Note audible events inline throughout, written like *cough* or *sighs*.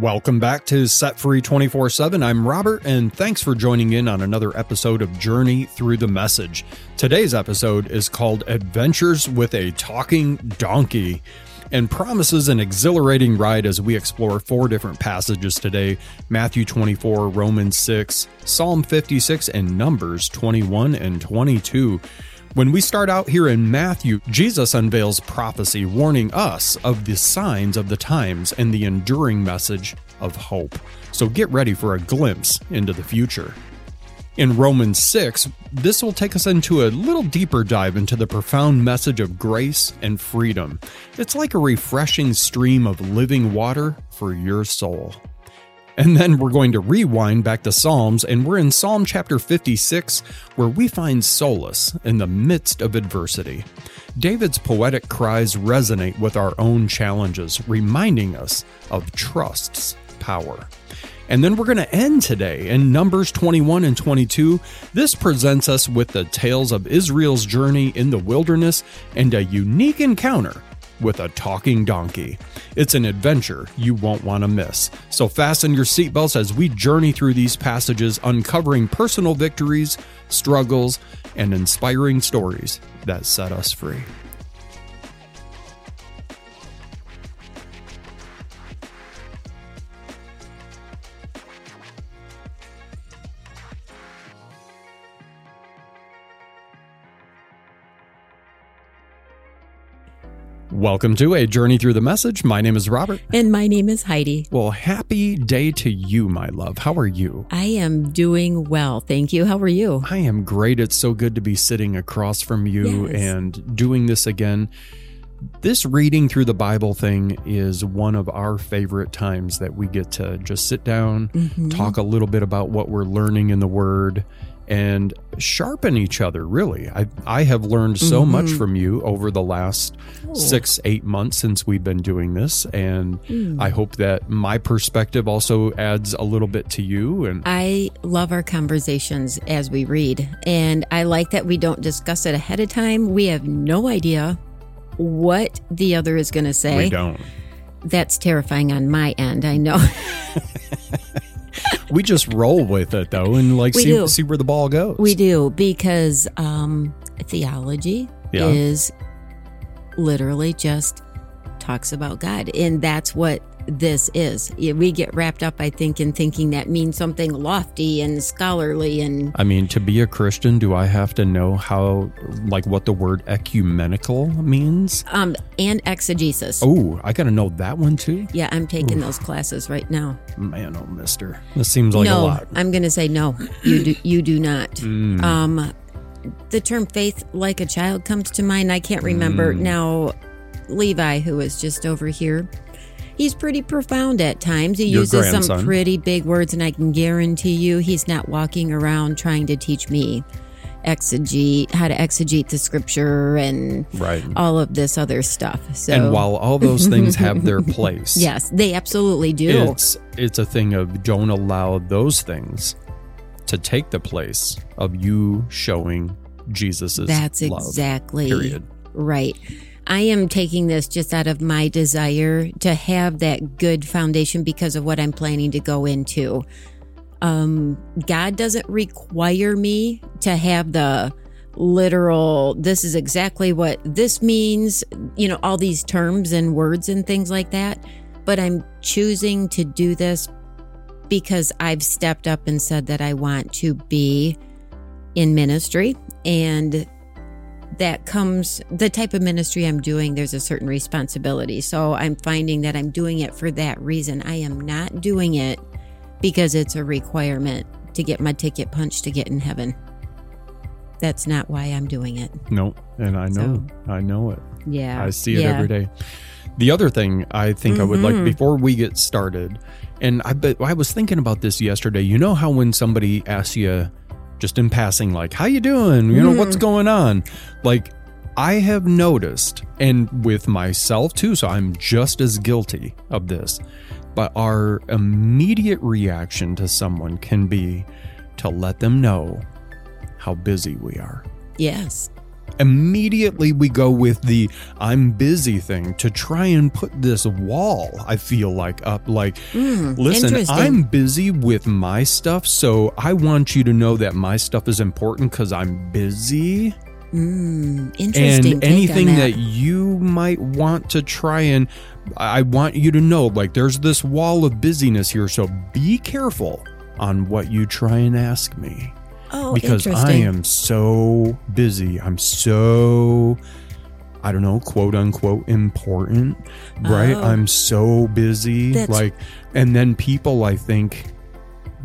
Welcome back to Set Free 24 7. I'm Robert, and thanks for joining in on another episode of Journey Through the Message. Today's episode is called Adventures with a Talking Donkey and promises an exhilarating ride as we explore four different passages today Matthew 24, Romans 6, Psalm 56, and Numbers 21 and 22. When we start out here in Matthew, Jesus unveils prophecy warning us of the signs of the times and the enduring message of hope. So get ready for a glimpse into the future. In Romans 6, this will take us into a little deeper dive into the profound message of grace and freedom. It's like a refreshing stream of living water for your soul. And then we're going to rewind back to Psalms, and we're in Psalm chapter 56, where we find solace in the midst of adversity. David's poetic cries resonate with our own challenges, reminding us of trust's power. And then we're going to end today in Numbers 21 and 22. This presents us with the tales of Israel's journey in the wilderness and a unique encounter with a talking donkey. It's an adventure you won't want to miss. So fasten your seatbelts as we journey through these passages, uncovering personal victories, struggles, and inspiring stories that set us free. Welcome to a journey through the message. My name is Robert. And my name is Heidi. Well, happy day to you, my love. How are you? I am doing well. Thank you. How are you? I am great. It's so good to be sitting across from you Yes. and doing this again. This reading through the Bible thing is one of our favorite times that we get to just sit down, Mhm. talk a little bit about what we're learning in the Word, and sharpen each other, really. I, I have learned so much Mhm. from you over the last Oh. six, eight months since we've been doing this. And Mm. I hope that my perspective also adds a little bit to you. And I love our conversations as we read. And I like that we don't discuss it ahead of time. We have no idea what the other is going to say. we don't. That's terrifying on my end. I know. *laughs* We just roll with it though, and like We see do. see where the ball goes. we do because um, theology Yeah. is literally just talks about God. And that's what this is. We get wrapped up, I think, in thinking that means something lofty and scholarly and I mean, to be a Christian, do I have to know how, like, what the word ecumenical means? um and exegesis. Oh, I got to know that one too. Yeah, I'm taking those classes right now. Man, oh, Mister, this seems like a no, lot. I'm going to say no. You do you do not. Mm. Um the term faith like a child comes to mind. I can't remember Mm. now Levi who is just over here. He's pretty profound at times. He Your uses some pretty big words and I can guarantee you he's not walking around trying to teach me exegete how to exegete the scripture and right. all of this other stuff. So and while all those things have their *laughs* place, Yes, they absolutely do. it's it's a thing of don't allow those things to take the place of you showing Jesus's That's love. exactly Period. right. I am taking this just out of my desire to have that good foundation because of what I'm planning to go into. Um, God doesn't require me to have the literal, this is exactly what this means, you know, all these terms and words and things like that. But I'm choosing to do this because I've stepped up and said that I want to be in ministry and that comes the type of ministry I'm doing there's a certain responsibility so I'm finding that I'm doing it for that reason I am not doing it because it's a requirement to get my ticket punched to get in heaven that's not why I'm doing it No, and I know, I know it. yeah I see it yeah. every day. The other thing I think I would like Mhm. before we get started, and I bet I was thinking about this yesterday. You know how when somebody asks you just in passing, like, how you doing? You know, mm-hmm. what's going on? Like, I have noticed, and with myself too, so I'm just as guilty of this. But our immediate reaction to someone can be to let them know how busy we are. yes immediately we go with the I'm busy thing to try and put this wall, I feel like, up. Like, Mm, listen. I'm busy with my stuff, so I want you to know that my stuff is important because I'm busy. Mm, interesting. And anything on that you might want to try and I want you to know like there's this wall of busyness here, so be careful on what you try and ask me oh, because I am so busy. I'm so I don't know, quote unquote important, right? Oh. I'm so busy That's- like and then people I think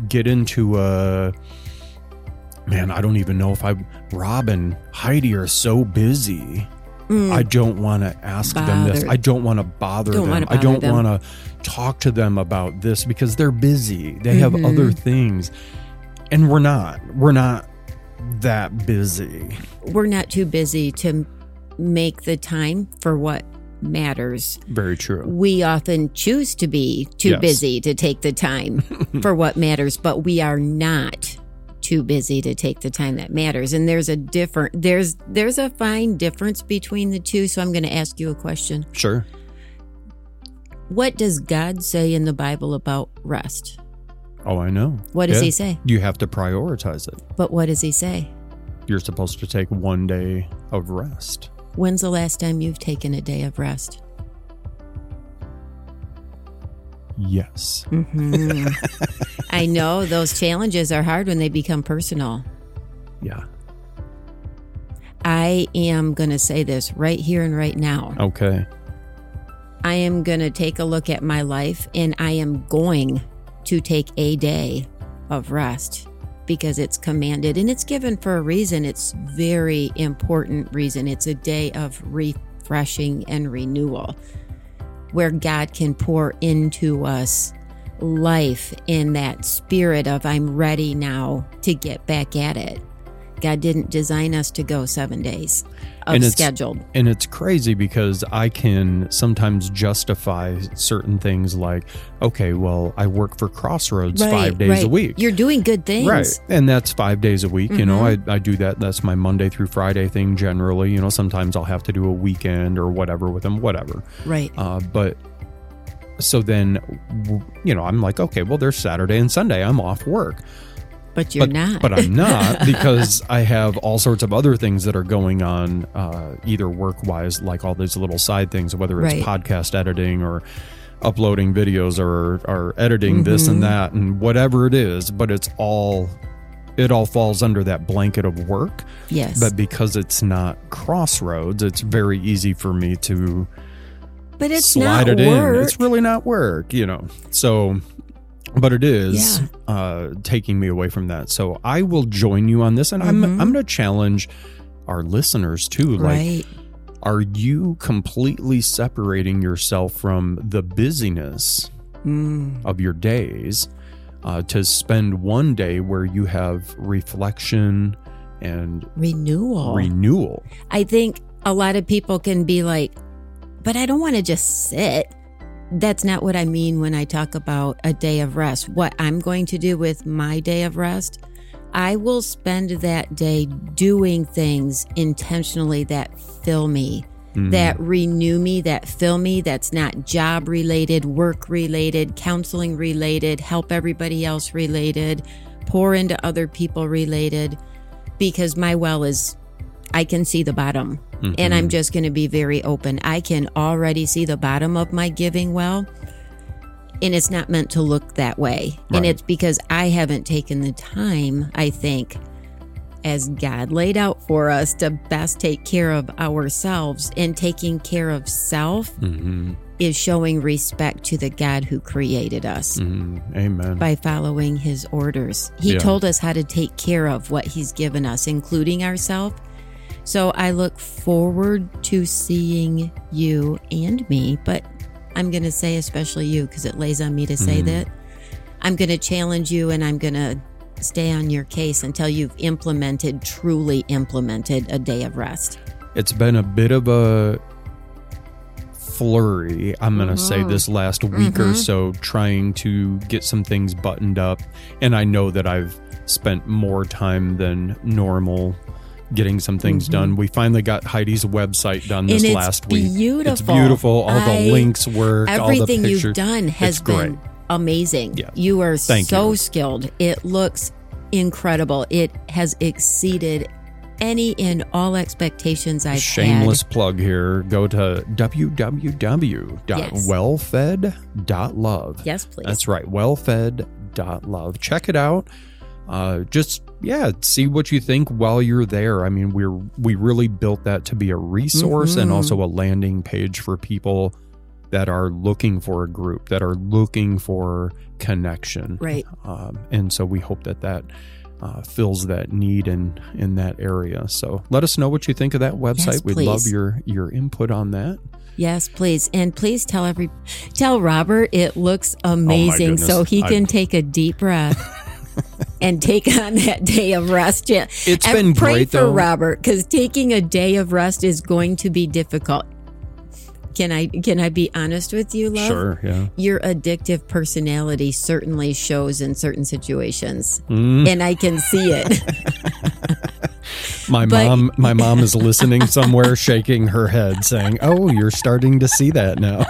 get into a man, I don't even know if I Rob and Heidi are so busy. Mm, I don't want to ask them this. I don't want to bother Don't them. wanna I don't want to talk to them about this because they're busy. They have Mhm. other things. And we're not. We're not that busy. we're not too busy to make the time for what matters. Very true. We often choose to be too Yes. busy to take the time *laughs* for what matters, but we are not too busy to take the time that matters. And there's a different there's there's a fine difference between the two, so I'm going to ask you a question. Sure. What does God say in the Bible about rest? Oh, I know. What does Yeah. he say? You have to prioritize it. But what does he say? You're supposed to take one day of rest. When's the last time you've taken a day of rest? Yes. hmm *laughs* I know those challenges are hard when they become personal. Yeah. I am going to say this right here and right now. Okay. I am going to take a look at my life and I am going to take a day of rest because it's commanded and it's given for a reason. It's very important reason. It's a day of refreshing and renewal where God can pour into us life in that spirit of I'm ready now to get back at it. God didn't design us to go 7 days of And it's- scheduled. And it's crazy because I can sometimes justify certain things like, okay, well, I work for Crossroads five days a week. You're doing good things. Right. And that's five days a week. You know, I, Mm-hmm. I do that. That's my Monday through Friday thing generally. You know, sometimes I'll have to do a weekend or whatever with them, whatever. Right. Uh, but so then, you know, I'm like, okay, well, there's Saturday and Sunday. I'm off work. But you're but, not. But I'm not *laughs* because I have all sorts of other things that are going on, uh, either work wise, like all these little side things, whether it's Right. podcast editing or uploading videos or, or editing this Mm-hmm. and that and whatever it is. But it's all, it all falls under that blanket of work. yes. But because it's not crossroads, it's very easy for me to But it's slide not it work. in. It's really not work, you know. So, but it is Yeah. uh, taking me away from that. So I will join you on this, and I'm Mhm. I'm going to challenge our listeners too. Like, right. are you completely separating yourself from the busyness Mm. of your days uh, to spend one day where you have reflection and Renewal. renewal? I think a lot of people can be like, but I don't want to just sit. That's not what I mean when I talk about a day of rest. What I'm going to do with my day of rest, I will spend that day doing things intentionally that fill me, Mhm. that renew me, that fill me, that's not job related, work related, counseling related, help everybody else related, pour into other people related, because my well is, I can see the bottom. And I'm just going to be very open. I can already see the bottom of my giving well. And it's not meant to look that way. And it's because I haven't taken the time, I think, as God laid out for us to best take care of ourselves. And taking care of self Mhm. is showing respect to the God who created us Mhm. Amen. by following his orders. He Yeah. told us how to take care of what he's given us, including ourselves. So I look forward to seeing you and me, but I'm going to say especially you because it lays on me to say Mhm. that. I'm going to challenge you and I'm going to stay on your case until you've implemented, truly implemented a day of rest. it's been a bit of a flurry i'm going to say Mhm. this last week or Mhm. so trying to get some things buttoned up and i know that i've spent more time than normal getting some things Mhm. done. We finally got Heidi's website done this last week. beautiful. It's beautiful. All the links work. all the Everything you've done has been amazing. Yeah. You are Thank so you. skilled. It looks incredible. It has exceeded any and all expectations I've Shameless had. plug here. Go to www.wellfed.love. Yes, please. That's right. Wellfed.love. Check it out. Uh, just yeah, see what you think while you're there. I mean, we're we really built that to be a resource and Mhm. also a landing page for people that are looking for a group, that are looking for connection. right. Um, and so we hope that that uh, fills that need in in that area. So let us know what you think of that website. Yes, We'd love your your input on that. Yes, please. And please tell every tell Robert it looks amazing so Oh goodness. he I- can take a deep breath. *laughs* *laughs* and take on that day of rest. Yeah. It's and been pray great, for though. Robert because taking a day of rest is going to be difficult. Can I can I be honest with you, love? Sure, yeah. Your addictive personality certainly shows in certain situations, Mm. and I can see it. *laughs* *laughs* My But- mom, my mom is listening somewhere, shaking her head, saying, "Oh, you're starting to see that now."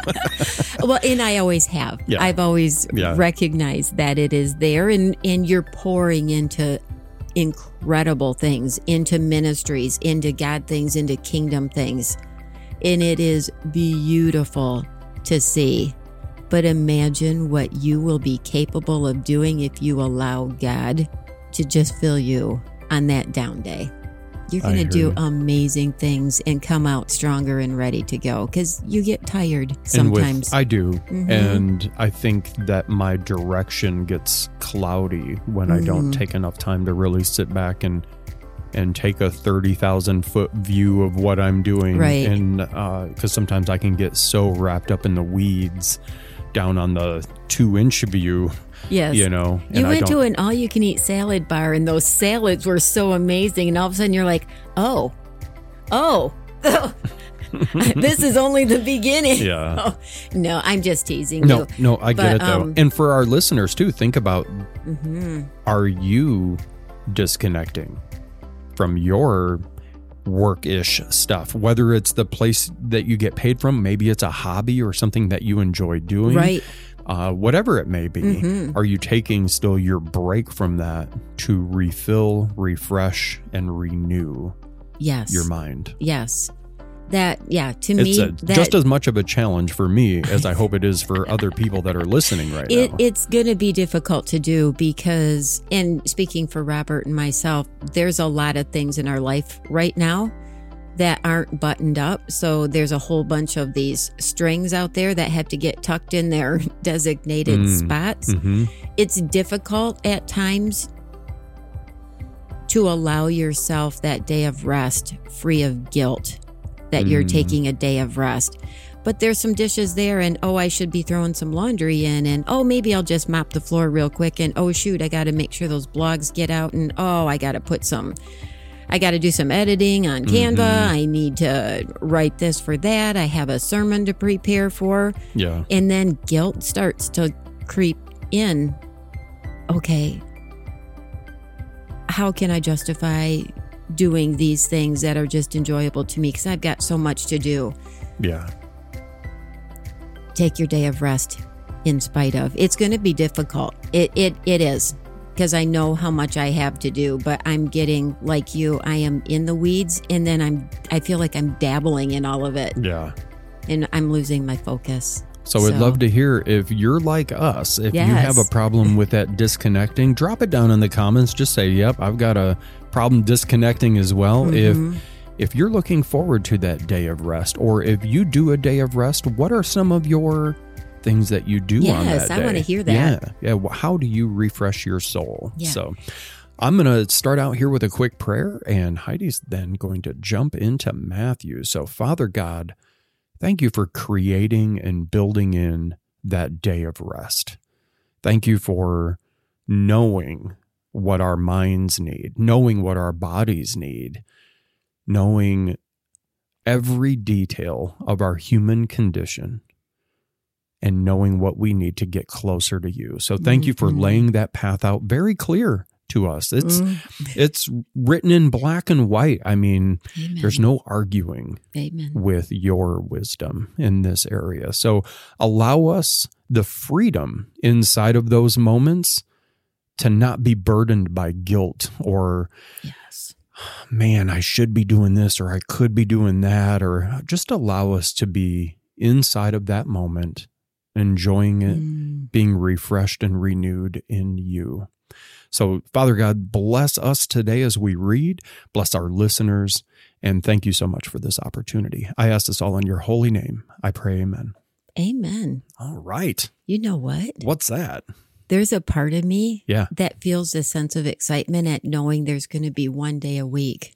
*laughs* well, and I always have. Yeah. I've always Yeah. recognized that it is there, and and you're pouring into incredible things, into ministries, into God things, into kingdom things, and it is beautiful to see. But imagine what you will be capable of doing if you allow God to just fill you on that down day. You're going to do amazing things and come out stronger and ready to go because you get tired sometimes. with, I do, Mhm. and I think that my direction gets cloudy when I don't Mhm. take enough time to really sit back and and take a thirty thousand foot view of what I'm doing, Right. And because sometimes I can get so wrapped up in the weeds, down on the two inch view, yes. you know. You went to an all you can eat salad bar and those salads were so amazing. And all of a sudden you're like, oh, oh, *laughs* this is only the beginning. Yeah. Oh, *laughs* no, I'm just teasing No, you. no, I get it though. um, and for our listeners too, think about hmm are you disconnecting from your work-ish stuff whether it's the place that you get paid from maybe it's a hobby or something that you enjoy doing Right. uh, whatever it may be Mhm. are you taking still your break from that to refill refresh and renew Yes. your mind Yes. That, yeah, to it's me, a, that, just as much of a challenge for me as i hope it is for other people that are listening right it, now it's going to be difficult to do because, and speaking for Robert and myself, there's a lot of things in our life right now that aren't buttoned up. So there's a whole bunch of these strings out there that have to get tucked in their *laughs* designated Mm. spots. hmm It's difficult at times to allow yourself that day of rest free of guilt that you're Mm. taking a day of rest. But there's some dishes there, and oh, I should be throwing some laundry in, and oh, maybe I'll just mop the floor real quick, and oh, shoot, I got to make sure those blogs get out, and oh, I got to put some, I got to do some editing on Canva. Mhm. I need to write this for that. I have a sermon to prepare for. yeah And then guilt starts to creep in. Okay, how can I justify doing these things that are just enjoyable to me? Because I've got so much to do. yeah Take your day of rest in spite of. It's going to be difficult. It, it, it is. Because I know how much I have to do, but I'm getting like you. I am in the weeds, and then I'm. I feel like I'm dabbling in all of it, yeah and I'm losing my focus. So I'd love to hear if you're like us, if you have a problem with that disconnecting, drop it down in the comments. Just say, "Yep, I've got a problem disconnecting as well." Mhm. If if you're looking forward to that day of rest or if you do a day of rest, what are some of your things that you do on Yes, I wanna hear that. Yeah. Yeah, how do you refresh your soul? Yeah. So I'm going to start out here with a quick prayer, and Heidi's then going to jump into Matthew. So, Father God, thank you for creating and building in that day of rest. Thank you for knowing what our minds need, knowing what our bodies need, knowing every detail of our human condition and knowing what we need to get closer to you. So thank you for Mhm. laying that path out very clear to us. It's it's written in black and white. I mean, Amen. there's no arguing Amen. with your wisdom in this area. So allow us the freedom inside of those moments to not be burdened by guilt or Yes. man, I should be doing this or I could be doing that, or just allow us to be inside of that moment, enjoying it, Mm. being refreshed and renewed in you. So, Father God, bless us today as we read, bless our listeners, and thank you so much for this opportunity. I ask this all in your holy name. I pray, amen. Amen. All right. You know what? What's that? There's a part of me Yeah. that feels a sense of excitement at knowing there's going to be one day a week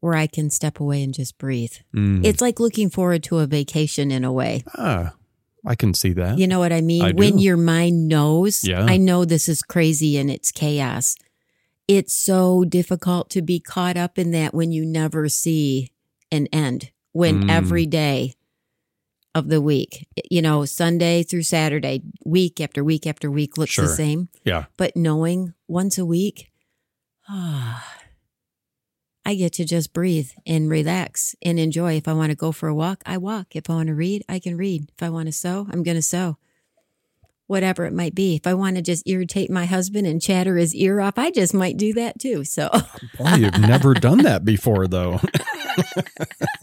where I can step away and just breathe. Mm. It's like looking forward to a vacation in a way. ah, I can see that. You know what I mean? I when your mind knows, Yeah. I know this is crazy and it's chaos. It's so difficult to be caught up in that when you never see an end, when Mm. every day of the week, you know, Sunday through Saturday, week after week after week looks the same. yeah. But knowing once a week, ah, *sighs* I get to just breathe and relax and enjoy. If I want to go for a walk, I walk. If I want to read, I can read. If I want to sew, I'm going to sew. Whatever it might be. If I want to just irritate my husband and chatter his ear off, I just might do that too. So Boy, you've never done that before, though. *laughs* *laughs*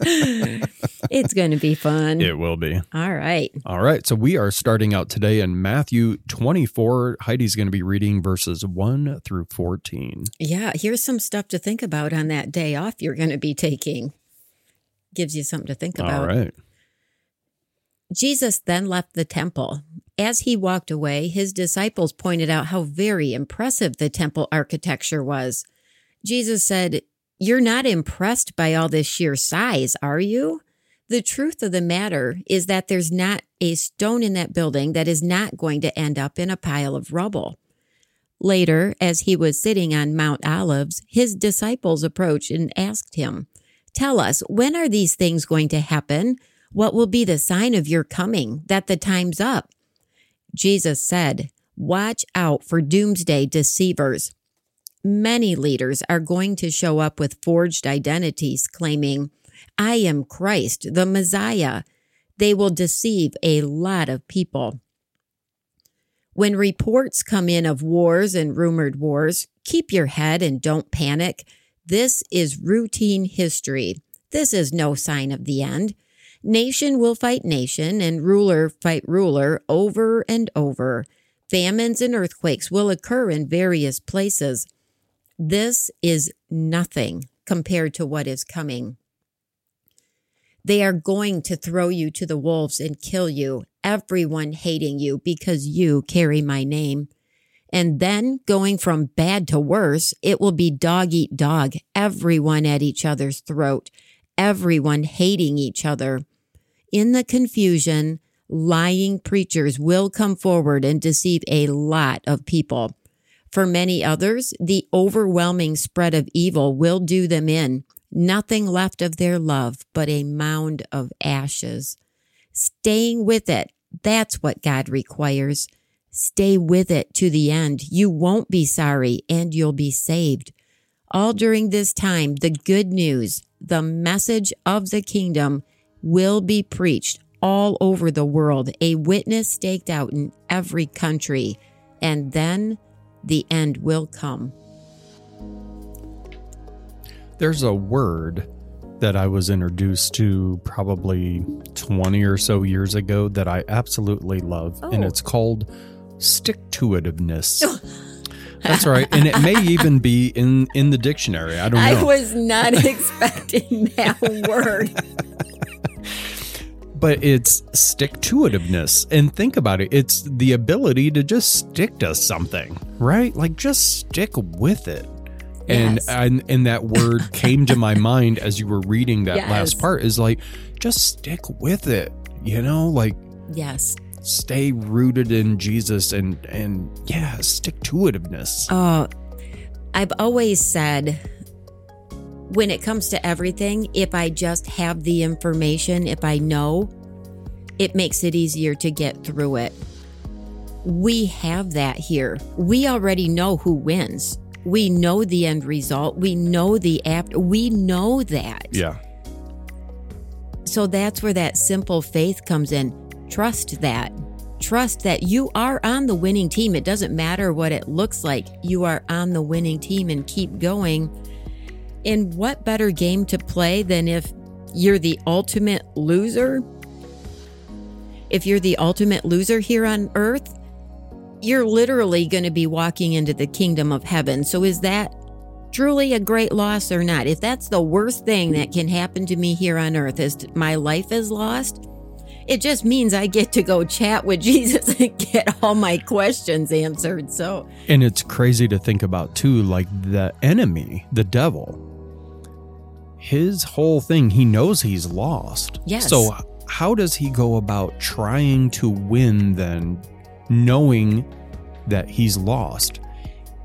it's going to be fun. it will be. All right. All right. So we are starting out today in Matthew 24. Heidi's going to be reading verses 1 through 14. Yeah, here's some stuff to think about on that day off you're going to be taking. Gives you something to think about. All right. Jesus then left the temple. As he walked away, his disciples pointed out how very impressive the temple architecture was. Jesus said, You're not impressed by all this sheer size, are you? The truth of the matter is that there's not a stone in that building that is not going to end up in a pile of rubble. Later, as he was sitting on Mount Olives, his disciples approached and asked him, Tell us, when are these things going to happen? What will be the sign of your coming, that the time's up? Jesus said, Watch out for doomsday deceivers. Many leaders are going to show up with forged identities claiming, I am Christ, the Messiah. They will deceive a lot of people. When reports come in of wars and rumored wars, keep your head and don't panic. This is routine history. This is no sign of the end. Nation will fight nation and ruler fight ruler over and over. Famines and earthquakes will occur in various places. This is nothing compared to what is coming. They are going to throw you to the wolves and kill you, everyone hating you because you carry my name. And then going from bad to worse, it will be dog eat dog, everyone at each other's throat, everyone hating each other. In the confusion, lying preachers will come forward and deceive a lot of people. For many others, the overwhelming spread of evil will do them in, nothing left of their love but a mound of ashes. Staying with it, that's what God requires. Stay with it to the end. You won't be sorry and you'll be saved. All during this time, the good news, the message of the kingdom will be preached all over the world, a witness staked out in every country, and then the end will come. There's a word that I was introduced to probably 20 or so years ago that I absolutely love, and Oh. it's called stick to itiveness. *laughs* That's right. And it may even be in, in the dictionary. I don't know. I was not *laughs* expecting that word. *laughs* but it's stick to itiveness. And think about it it's the ability to just stick to something, right? Like just stick with it. And, Yes. and and that word *laughs* came to my mind as you were reading that Yes. last part is like just stick with it you know like Yes. stay rooted in Jesus and and yeah stick to itiveness Oh, I've always said when it comes to everything, if I just have the information, if I know, it makes it easier to get through it. we have that here. We already know who wins. We know the end result. We know the after. We know that. Yeah. So that's where that simple faith comes in. Trust that. Trust that you are on the winning team. It doesn't matter what it looks like. You are on the winning team and keep going. And what better game to play than if you're the ultimate loser? If you're the ultimate loser here on earth, you're literally going to be walking into the kingdom of heaven. So is that truly a great loss or not? If that's the worst thing that can happen to me here on earth is my life is lost, it just means I get to go chat with *laughs* Jesus and get all my questions answered. So, and it's crazy to think about too, like the enemy, the devil, his whole thing, he knows he's lost. Yes. So, how does he go about trying to win then, knowing that he's lost?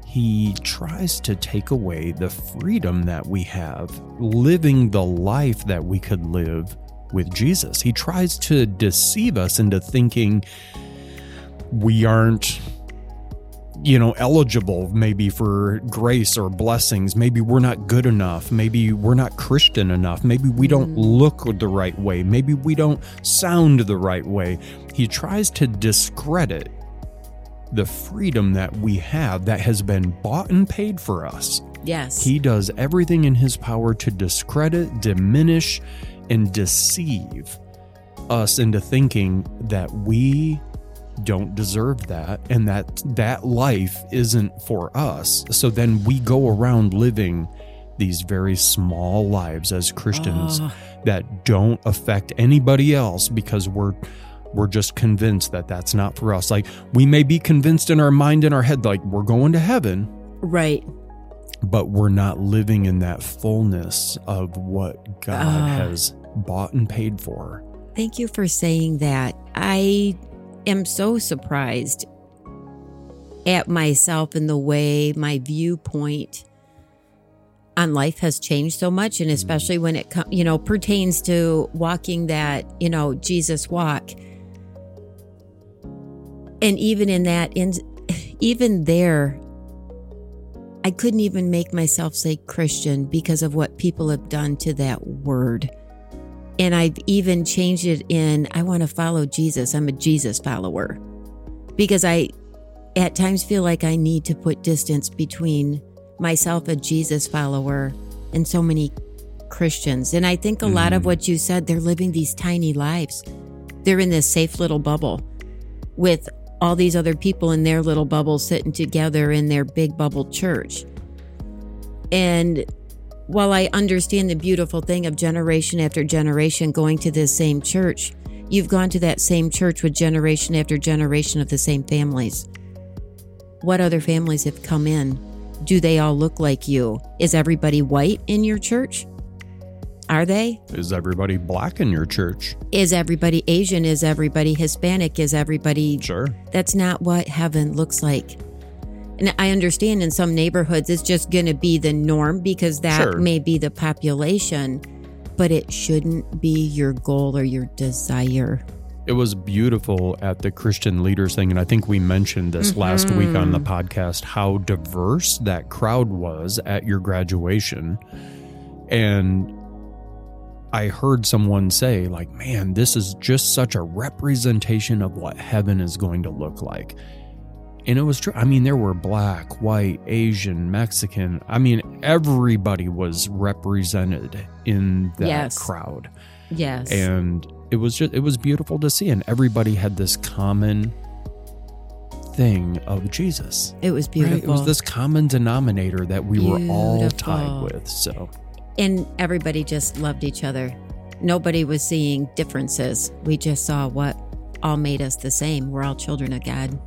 He tries to take away the freedom that we have, living the life that we could live with Jesus. He tries to deceive us into thinking we aren't you know, eligible maybe for grace or blessings. Maybe we're not good enough. Maybe we're not Christian enough. Maybe we don't mm-hmm. look the right way. Maybe we don't sound the right way. He tries to discredit the freedom that we have that has been bought and paid for us. yes. He does everything in his power to discredit, diminish, and deceive us into thinking that we don't deserve that and that that life isn't for us. So then we go around living these very small lives as Christians Oh. that don't affect anybody else because we're we're just convinced that that's not for us. Like we may be convinced in our mind in our head like we're going to heaven, right. but we're not living in that fullness of what God Ah. has bought and paid for. Thank you for saying that. I am so surprised at myself and the way my viewpoint on life has changed so much and especially when it you know pertains to walking that you know Jesus walk. And even in that in even there I couldn't even make myself say Christian because of what people have done to that word and I've even changed it in I want to follow Jesus. I'm a Jesus follower. Because I at times feel like I need to put distance between myself a Jesus follower and so many Christians. And I think a lot of mm-hmm. what you said they're living these tiny lives. They're in this safe little bubble with all these other people in their little bubble sitting together in their big bubble church. And while I understand the beautiful thing of generation after generation going to this same church, you've gone to that same church with generation after generation of the same families. What other families have come in? Do they all look like you? Is everybody white in your church? Are they? Is everybody black in your church? Is everybody Asian? Is everybody Hispanic? Is everybody Sure. that's not what heaven looks like. And I understand in some neighborhoods it's just going to be the norm because that Sure. may be the population, but it shouldn't be your goal or your desire. It was beautiful at the Christian leaders thing. And I think we mentioned this last week on the mm-hmm. podcast how diverse that crowd was at your graduation. And I heard someone say, like, man, this is just such a representation of what heaven is going to look like. And it was true. I mean, there were black, white, Asian, Mexican. I mean, everybody was represented in that Yes. crowd Yes. and it was just it was beautiful to see and everybody had this common thing of jesus it was right? beautiful. it was this common denominator that we were all tied with so and everybody just loved each other. Nobody was seeing differences. We just saw what all made us the same. We're all children of God.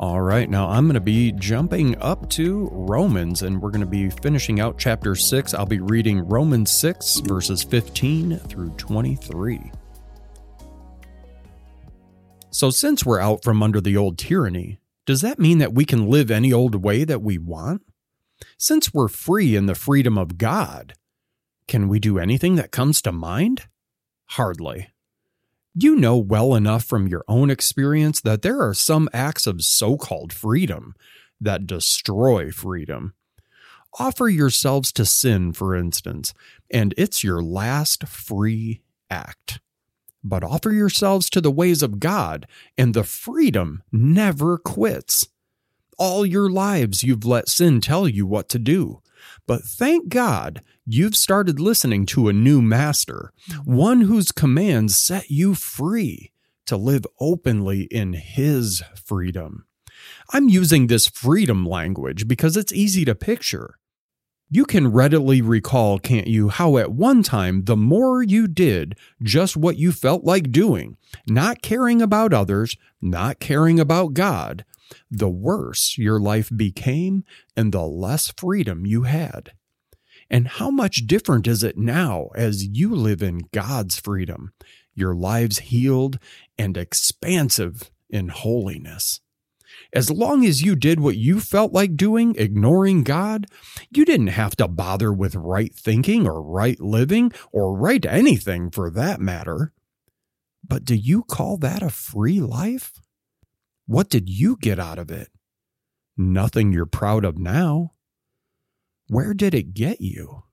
All right now i'm going to be jumping up to romans and we're going to be finishing out chapter 6 i'll be reading romans 6 verses 15 through 23 so since we're out from under the old tyranny does that mean that we can live any old way that we want Since we're free in the freedom of God, can we do anything that comes to mind? Hardly. You know well enough from your own experience that there are some acts of so called freedom that destroy freedom. Offer yourselves to sin, for instance, and it's your last free act. But offer yourselves to the ways of God, and the freedom never quits. All your lives you've let sin tell you what to do. But thank God you've started listening to a new master, mm-hmm. one whose commands set you free to live openly in his freedom. I'm using this freedom language because it's easy to picture. You can readily recall, can't you, how at one time the more you did just what you felt like doing, not caring about others, not caring about God, the worse your life became and the less freedom you had. And how much different is it now as you live in God's freedom, your lives healed and expansive in holiness? As long as you did what you felt like doing, ignoring God, you didn't have to bother with right thinking or right living or right anything for that matter. But do you call that a free life? What did you get out of it? Nothing you're proud of now. Where did it get you?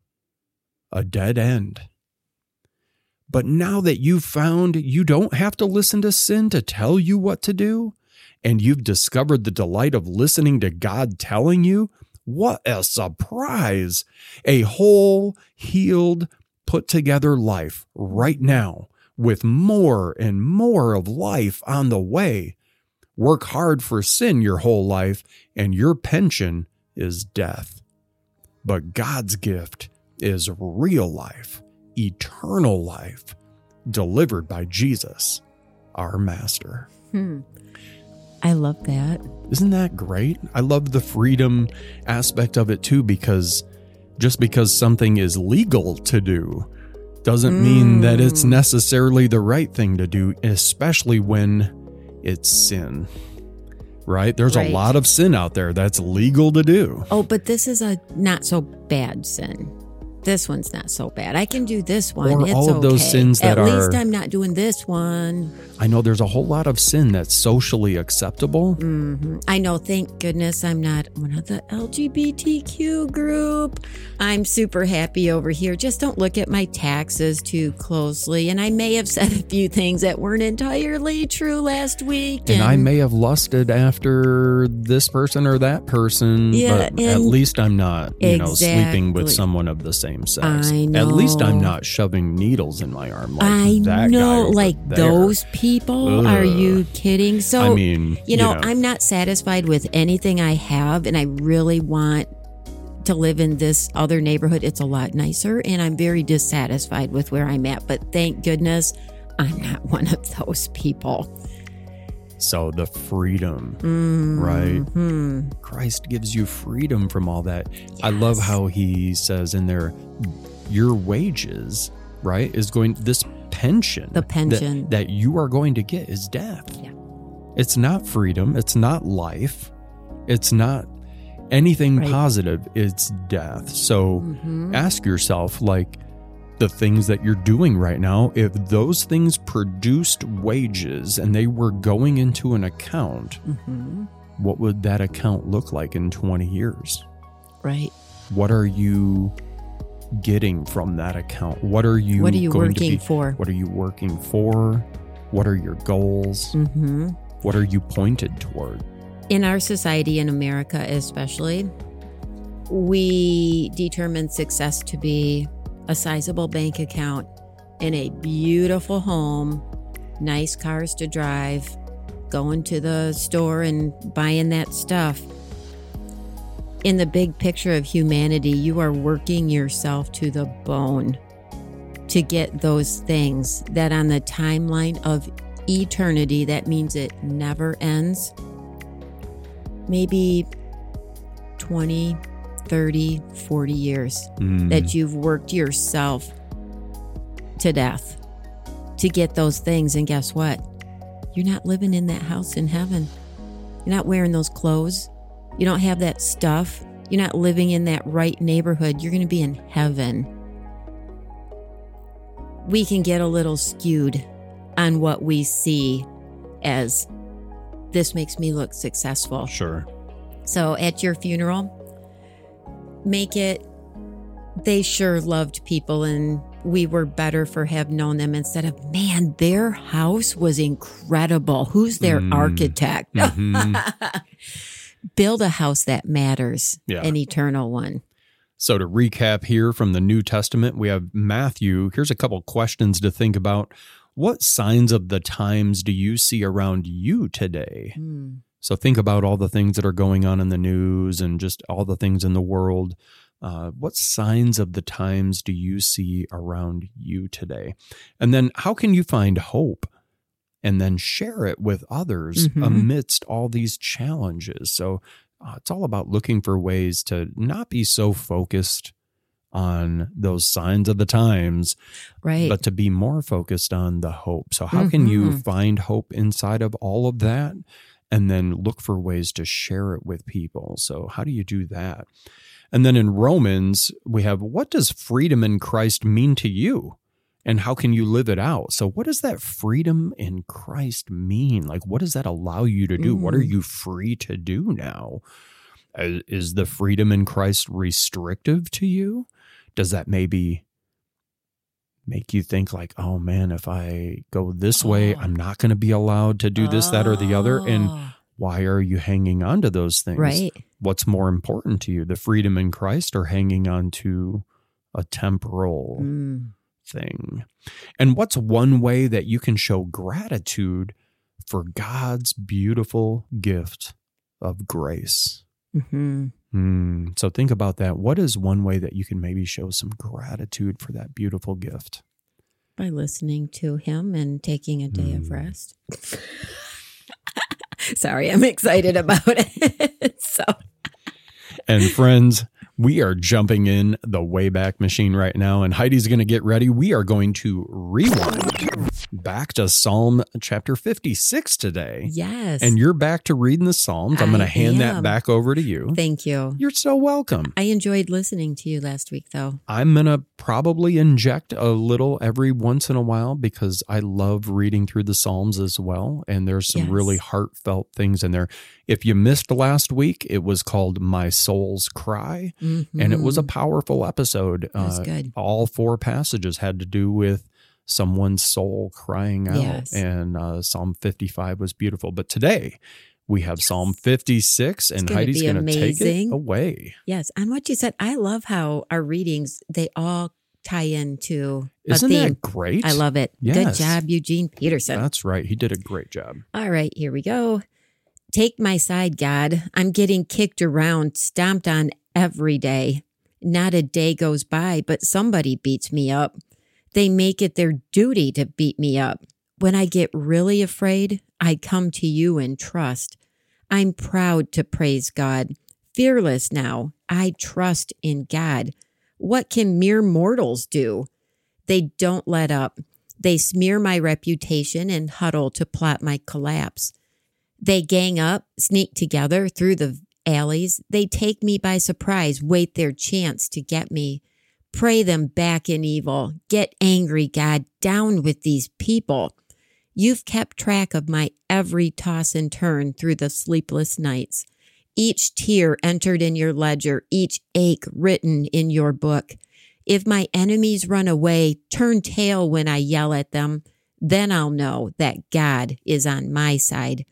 A dead end. But now that you've found you don't have to listen to sin to tell you what to do, and you've discovered the delight of listening to God telling you, what a surprise! A whole, healed, put together life right now with more and more of life on the way. Work hard for sin your whole life, and your pension is death. But God's gift is real life, eternal life, delivered by Jesus, our Master. Hmm. I love that. Isn't that great? I love the freedom aspect of it too, because just because something is legal to do doesn't mean that it's Mm. necessarily the right thing to do, especially when it's sin. Right? There's Right. a lot of sin out there that's legal to do. Oh, but this is a not so bad sin. This one's not so bad. I can do this one. Or it's all of those okay. sins that are At least I'm not doing this one. I know there's a whole lot of sin that's socially acceptable. hmm I know. Thank goodness I'm not one of the LGBTQ group. I'm super happy over here. Just don't look at my taxes too closely. And I may have *laughs* said a few things that weren't entirely true last week. And I may have lusted after this person or that person, Yeah, but at least I'm not, you know, sleeping with someone of the same sex. I At least I'm not shoving needles in my arm like I that know, like there. those people. Are you kidding? So I mean, you know, I'm not satisfied with anything I have, and I really want to live in this other neighborhood. It's a lot nicer, and I'm very dissatisfied with where I'm at. But thank goodness I'm not *laughs* one of those people. So the freedom, Mm, Right. Christ gives you freedom from all that. I love how he says in there, your wages, right, is going this pension, The pension. that, you are going to get is death. Yeah. It's not freedom. It's not life. It's not anything Right. positive. It's death. So Mhm. ask yourself, like, the things that you're doing right now, if those things produced wages and they were going into an account, Mhm. what would that account look like in 20 years? Right. What are you getting from that account? What are you What are you going to working be for? What are you working for? What are your goals? hmm What are you pointed toward? In our society, in America especially, we determine success to be a sizable bank account in a beautiful home, nice cars to drive, going to the store and buying that stuff. In the big picture of humanity, you are working yourself to the bone to get those things that on the timeline of eternity, that means it never ends. Maybe 20, 30, 40 years Mm, that you've worked yourself to death to get those things. And guess what? You're not living in that house in heaven. You're not wearing those clothes. You don't have that stuff. You're not living in that right neighborhood. You're going to be in heaven. We can get a little skewed on what we see as this makes me look successful. Sure. So at your funeral, make it they sure loved people and we were better for have known them instead of man their house was incredible who's their Mm. architect *laughs* Mhm. build a house that matters Yeah. an eternal one So, to recap here from the New Testament, we have Matthew. Here's a couple questions to think about. What signs of the times do you see around you today? Hmm. So, think about all the things that are going on in the news and just all the things in the world. Uh, what signs of the times do you see around you today? And then, how can you find hope and then share it with others Mhm. amidst all these challenges? So, uh, it's all about looking for ways to not be so focused on those signs of the times, right but to be more focused on the hope. So, how can you Mhm. find hope inside of all of that? And then look for ways to share it with people. So, how do you do that? And then in Romans, we have what does freedom in Christ mean to you? And how can you live it out? So, what does that freedom in Christ mean? Like, what does that allow you to do? What are Mm. you free to do now? Uh, Is the freedom in Christ restrictive to you? Does that maybe make you think like, oh man, if I go this way, Oh. I'm not going to be allowed to do this, that, or the other? And Oh, why are you hanging on to those things? right What's more important to you, the freedom in Christ or hanging on to a temporal Mm. thing? And what's one way that you can show gratitude for God's beautiful gift of grace? Mhm. Hmm. So think about that. What is one way that you can maybe show some gratitude for that beautiful gift? by listening to him and taking a day of Mm. rest *laughs* sorry i'm excited about *laughs* it so And friends, we are jumping in the Wayback Machine right now, and Heidi's going to get ready. We are going to rewind back to Psalm chapter 56 today. yes And you're back to reading the Psalms. I'm going to hand that back over to you. thank you You're so welcome. I enjoyed listening to you last week, though. I'm going to probably inject a little every once in a while because I love reading through the Psalms as well. And there's some Yes. really heartfelt things in there. If you missed last week, it was called My Soul's Cry. and it was a powerful episode. Mm-hmm. Uh, good. all four passages had to do with someone's soul crying out, Yes. and uh, Psalm 55 was beautiful. But today we have Psalm 56, and gonna Heidi's going to take it away. Yes, and what you said, I love how our readings they all tie into Isn't a theme. that great? I love it. Good job, Eugene Peterson. That's right. He did a great job. All right, here we go. Take my side, God. I'm getting kicked around, stomped on every day. Not a day goes by, but somebody beats me up. They make it their duty to beat me up. When I get really afraid, I come to you and trust. I'm proud to praise God. Fearless now, I trust in God. What can mere mortals do? They don't let up. They smear my reputation and huddle to plot my collapse. They gang up, sneak together through the alleys. They take me by surprise, wait their chance to get me. Pray them back in evil. Get angry, God, down with these people. You've kept track of my every toss and turn through the sleepless nights. Each tear entered in your ledger, each ache written in your book. If my enemies run away, turn tail when I yell at them, then I'll know that God is on my side.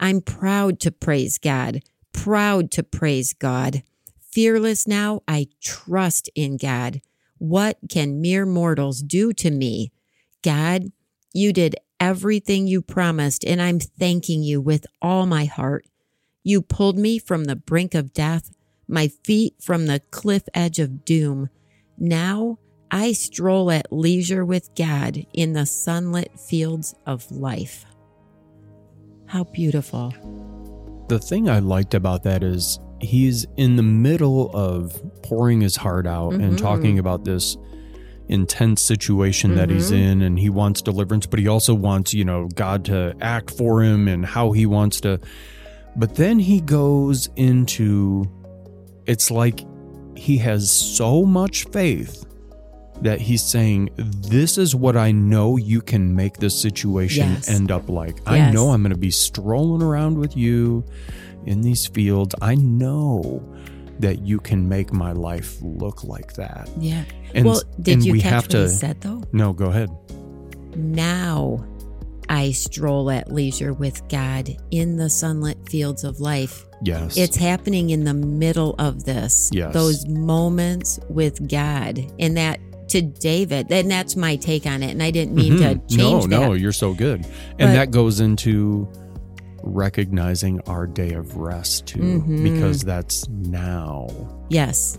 I'm proud to praise God, proud to praise God. Fearless now, I trust in God. What can mere mortals do to me? God, you did everything you promised, and I'm thanking you with all my heart. You pulled me from the brink of death, my feet from the cliff edge of doom. Now I stroll at leisure with God in the sunlit fields of life. How beautiful. The thing I liked about that is he's in the middle of pouring his heart out and Mhm. talking about this intense situation that he's Mhm. in and he wants deliverance but he also wants you know God to act for him and how he wants to but then he goes into it's like he has so much faith that he's saying, This is what I know you can make this situation Yes. end up like. I know I'm going to be strolling around with you in these fields. I know that you can make my life look like that. Yeah. And, well, did and you we catch have what to. he said though? No, go ahead. Now I stroll at leisure with God in the sunlit fields of life. Yes. It's happening in the middle of this. Yes. Those moments with God. And that to David, and that's my take on it. And I didn't mean to Mhm. change no, that. no, you're so good. But- And that goes into recognizing our day of rest too, Mhm. because that's now. Yes.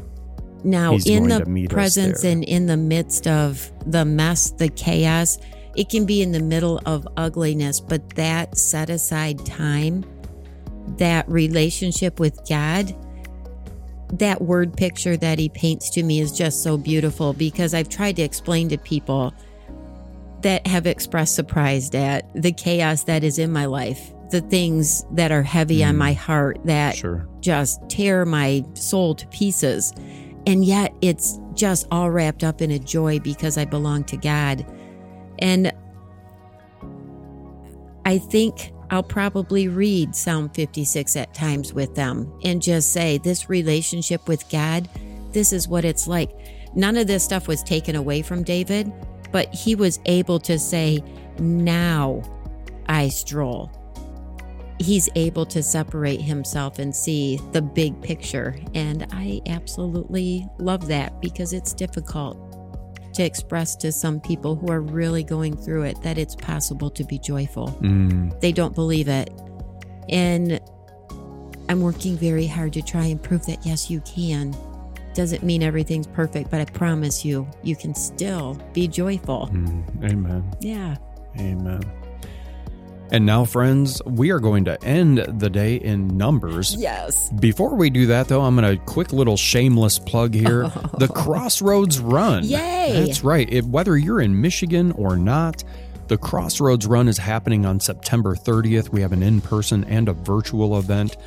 Now, He's in the to presence and in the midst of the mess, the chaos, it can be in the middle of ugliness, but that set aside time, that relationship with God, that word picture that he paints to me is just so beautiful because I've tried to explain to people that have expressed surprise at the chaos that is in my life, the things that are heavy on Mm. my heart that Sure. just tear my soul to pieces. And yet it's just all wrapped up in a joy because I belong to God. And I think I'll probably read Psalm 56 at times with them and just say, This relationship with God, this is what it's like. None of this stuff was taken away from David, but he was able to say, Now I stroll he's able to separate himself and see the big picture. And I absolutely love that because it's difficult to express to some people who are really going through it that it's possible to be joyful. Mm, They don't believe it. And I'm working very hard to try and prove that yes, you can. Doesn't mean everything's perfect, but I promise you, you can still be joyful. mm, amen. Yeah. Amen. And now, friends, we are going to end the day in numbers. Yes. Before we do that, though, I'm going to quick little shameless plug here. *laughs* Oh. The Crossroads Run. Yay! That's right. It, whether you're in Michigan or not, the Crossroads Run is happening on September 30th. We have an in person and a virtual event.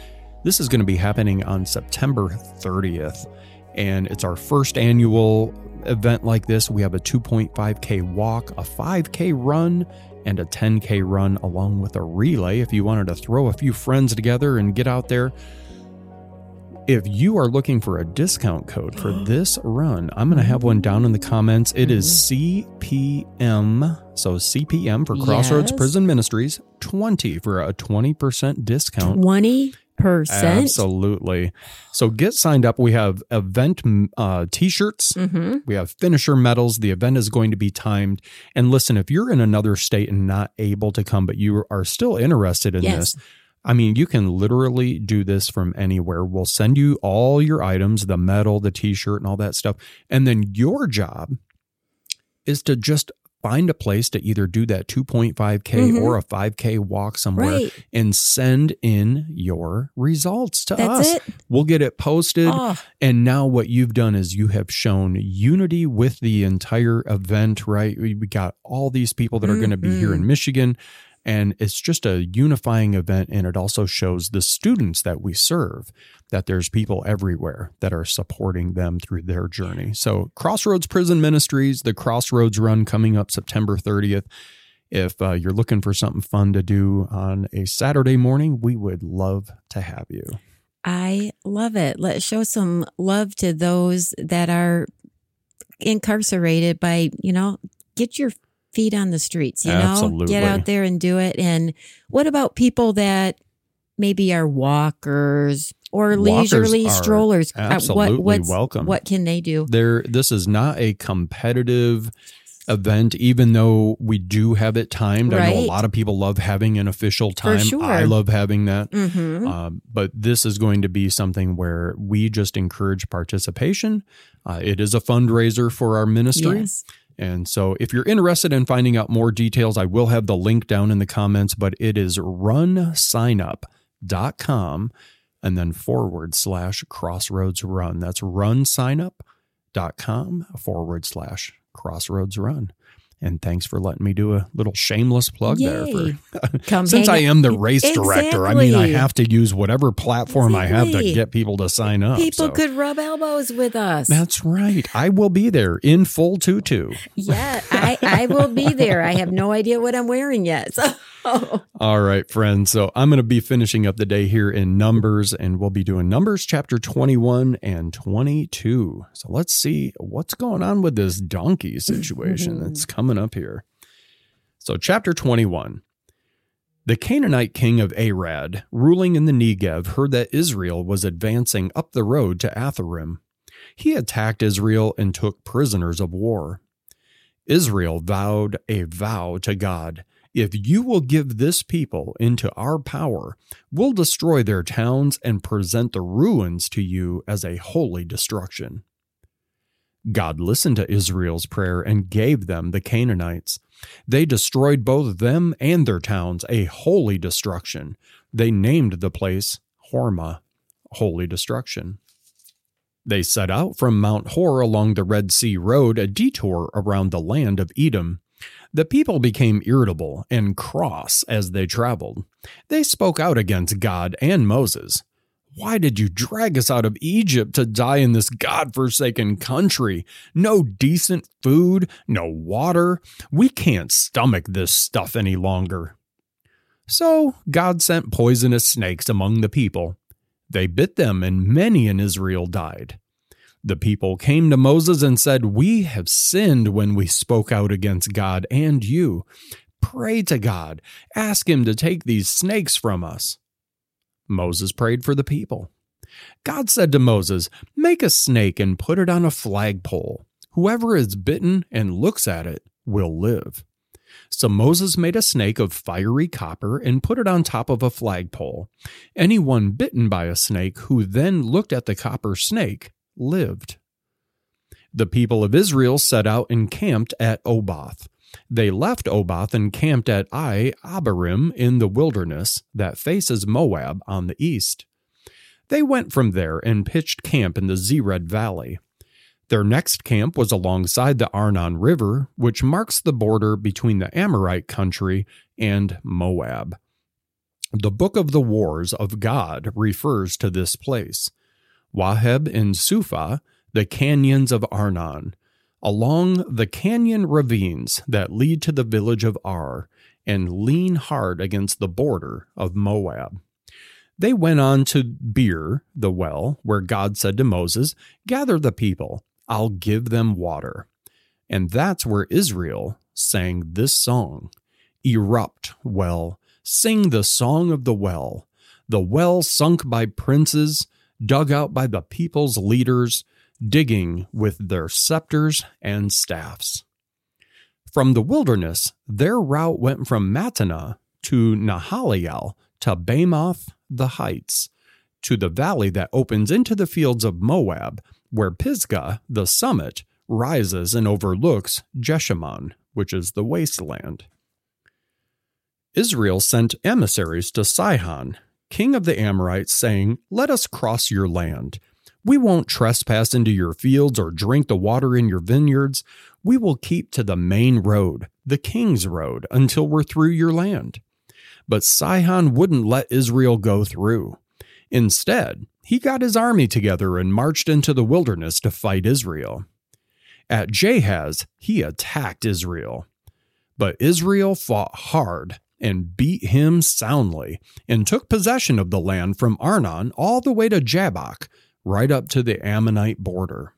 This is going to be happening on September 30th. And it's our first annual event like this. We have a 2.5K walk, a 5K run, and a 10K run, along with a relay if you wanted to throw a few friends together and get out there. If you are looking for a discount code for *gasps* this run, I'm going to have one down in the comments. It is mm-hmm. CPM, so CPM for Crossroads Yes. Prison Ministries, 20 for a 20% discount. 20%. Absolutely. So get signed up. We have event uh, t-shirts. Mm-hmm. We have finisher medals. The event is going to be timed. And listen, if you're in another state and not able to come, but you are still interested in Yes. this, I mean, you can literally do this from anywhere. We'll send you all your items, the medal, the t shirt, and all that stuff. And then your job is to just find a place to either do that 2.5K Mhm. or a 5K walk somewhere Right. and send in your results to That's us. it. We'll get it posted. Oh, And now what you've done is you have shown unity with the entire event, right? We, we got all these people that are going to be here in Michigan. And it's just a unifying event. And it also shows the students that we serve that there's people everywhere that are supporting them through their journey. So, Crossroads Prison Ministries, the Crossroads Run coming up September 30th. If uh, you're looking for something fun to do on a Saturday morning, we would love to have you. I love it. Let's show some love to those that are incarcerated by, you know, get your feet on the streets, you know, get out there and do it. And what about people that maybe are walkers or Walkers leisurely strollers? Uh, absolutely what, welcome. What can they do? there this is not a competitive event even though we do have it timed i know a lot of people love having an official time sure. i love having that Mm-hmm. um, but this is going to be something where we just encourage participation uh, it is a fundraiser for our ministry yes. And so if you're interested in finding out more details, I will have the link down in the comments, but it is runsignup.com and then forward slash crossroads run. That's runsignup.com forward slash crossroads run. And thanks for letting me do a little shameless plug there. For, *laughs* Come since I am the race director, I mean, I have to use whatever platform I have to get people to sign up. People so. could rub elbows with us. That's right. I will be there in full tutu. yeah, I, I will be there. I have no idea what I'm wearing yet. So *laughs* All right, friends. So I'm going to be finishing up the day here in Numbers, and we'll be doing Numbers chapter 21 and 22. So let's see what's going on with this donkey situation mm-hmm. that's coming up here. So, chapter 21. The Canaanite king of Arad, ruling in the Negev, heard that Israel was advancing up the road to Atharim. He attacked Israel and took prisoners of war. Israel vowed a vow to God if you will give this people into our power, we'll destroy their towns and present the ruins to you as a holy destruction. God listened to Israel's prayer and gave them the Canaanites. They destroyed both them and their towns, a holy destruction. They named the place Hormah, holy destruction. They set out from Mount Hor along the Red Sea Road, a detour around the land of Edom. The people became irritable and cross as they traveled. They spoke out against God and Moses. Why did you drag us out of Egypt to die in this God-forsaken country? No decent food, no water. We can't stomach this stuff any longer. So God sent poisonous snakes among the people. They bit them, and many in Israel died. The people came to Moses and said, We have sinned when we spoke out against God and you. Pray to God. Ask him to take these snakes from us. Moses prayed for the people. God said to Moses, Make a snake and put it on a flagpole. Whoever is bitten and looks at it will live. So Moses made a snake of fiery copper and put it on top of a flagpole. Anyone bitten by a snake who then looked at the copper snake lived. The people of Israel set out and camped at Oboth. They left Oboth and camped at Ai Abarim in the wilderness that faces Moab on the east. They went from there and pitched camp in the Zered Valley. Their next camp was alongside the Arnon River, which marks the border between the Amorite country and Moab. The Book of the Wars of God refers to this place. Waheb and Suphah, the canyons of Arnon, along the canyon ravines that lead to the village of Ar, and lean hard against the border of Moab. They went on to Beer, the well, where God said to Moses, Gather the people, I'll give them water. And that's where Israel sang this song Erupt, well, sing the song of the well, the well sunk by princes, dug out by the people's leaders, digging with their scepters and staffs. From the wilderness, their route went from Mattanah to Nahaliel to Bamoth the heights, to the valley that opens into the fields of Moab, where Pisgah, the summit, rises and overlooks Jeshimon, which is the wasteland. Israel sent emissaries to Sihon, king of the Amorites, saying, Let us cross your land. We won't trespass into your fields or drink the water in your vineyards. We will keep to the main road, the king's road, until we're through your land. But Sihon wouldn't let Israel go through. Instead, he got his army together and marched into the wilderness to fight Israel. At Jahaz, he attacked Israel. But Israel fought hard and beat him soundly, and took possession of the land from Arnon all the way to Jabbok, right up to the Ammonite border.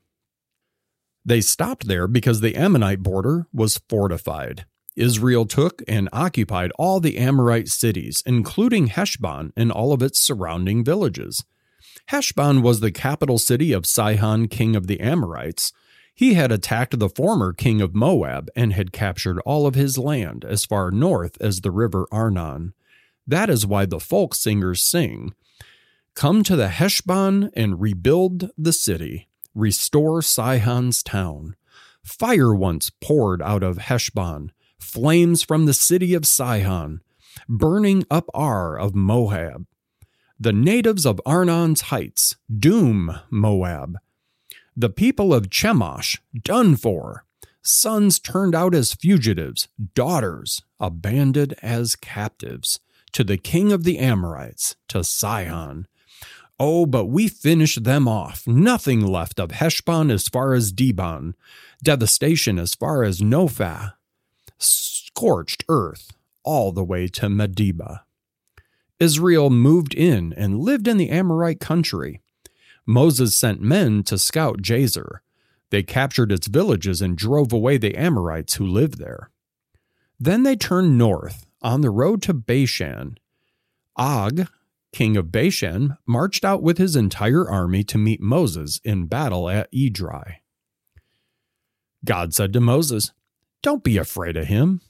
They stopped there because the Ammonite border was fortified. Israel took and occupied all the Amorite cities, including Heshbon and all of its surrounding villages. Heshbon was the capital city of Sihon, king of the Amorites. He had attacked the former king of Moab and had captured all of his land as far north as the river Arnon. That is why the folk singers sing Come to the Heshbon and rebuild the city, restore Sihon's town. Fire once poured out of Heshbon, flames from the city of Sihon, burning up Ar of Moab. The natives of Arnon's heights doom Moab. The people of Chemosh done for. sons turned out as fugitives, daughters abandoned as captives, to the king of the Amorites, to Sihon. Oh, but we finished them off. Nothing left of Heshbon as far as Dibon, devastation as far as Nophah, scorched earth all the way to Medeba. Israel moved in and lived in the Amorite country. Moses sent men to scout Jazer. They captured its villages and drove away the Amorites who lived there. Then they turned north on the road to Bashan. Og, king of Bashan, marched out with his entire army to meet Moses in battle at Edrei. God said to Moses, Don't be afraid of him.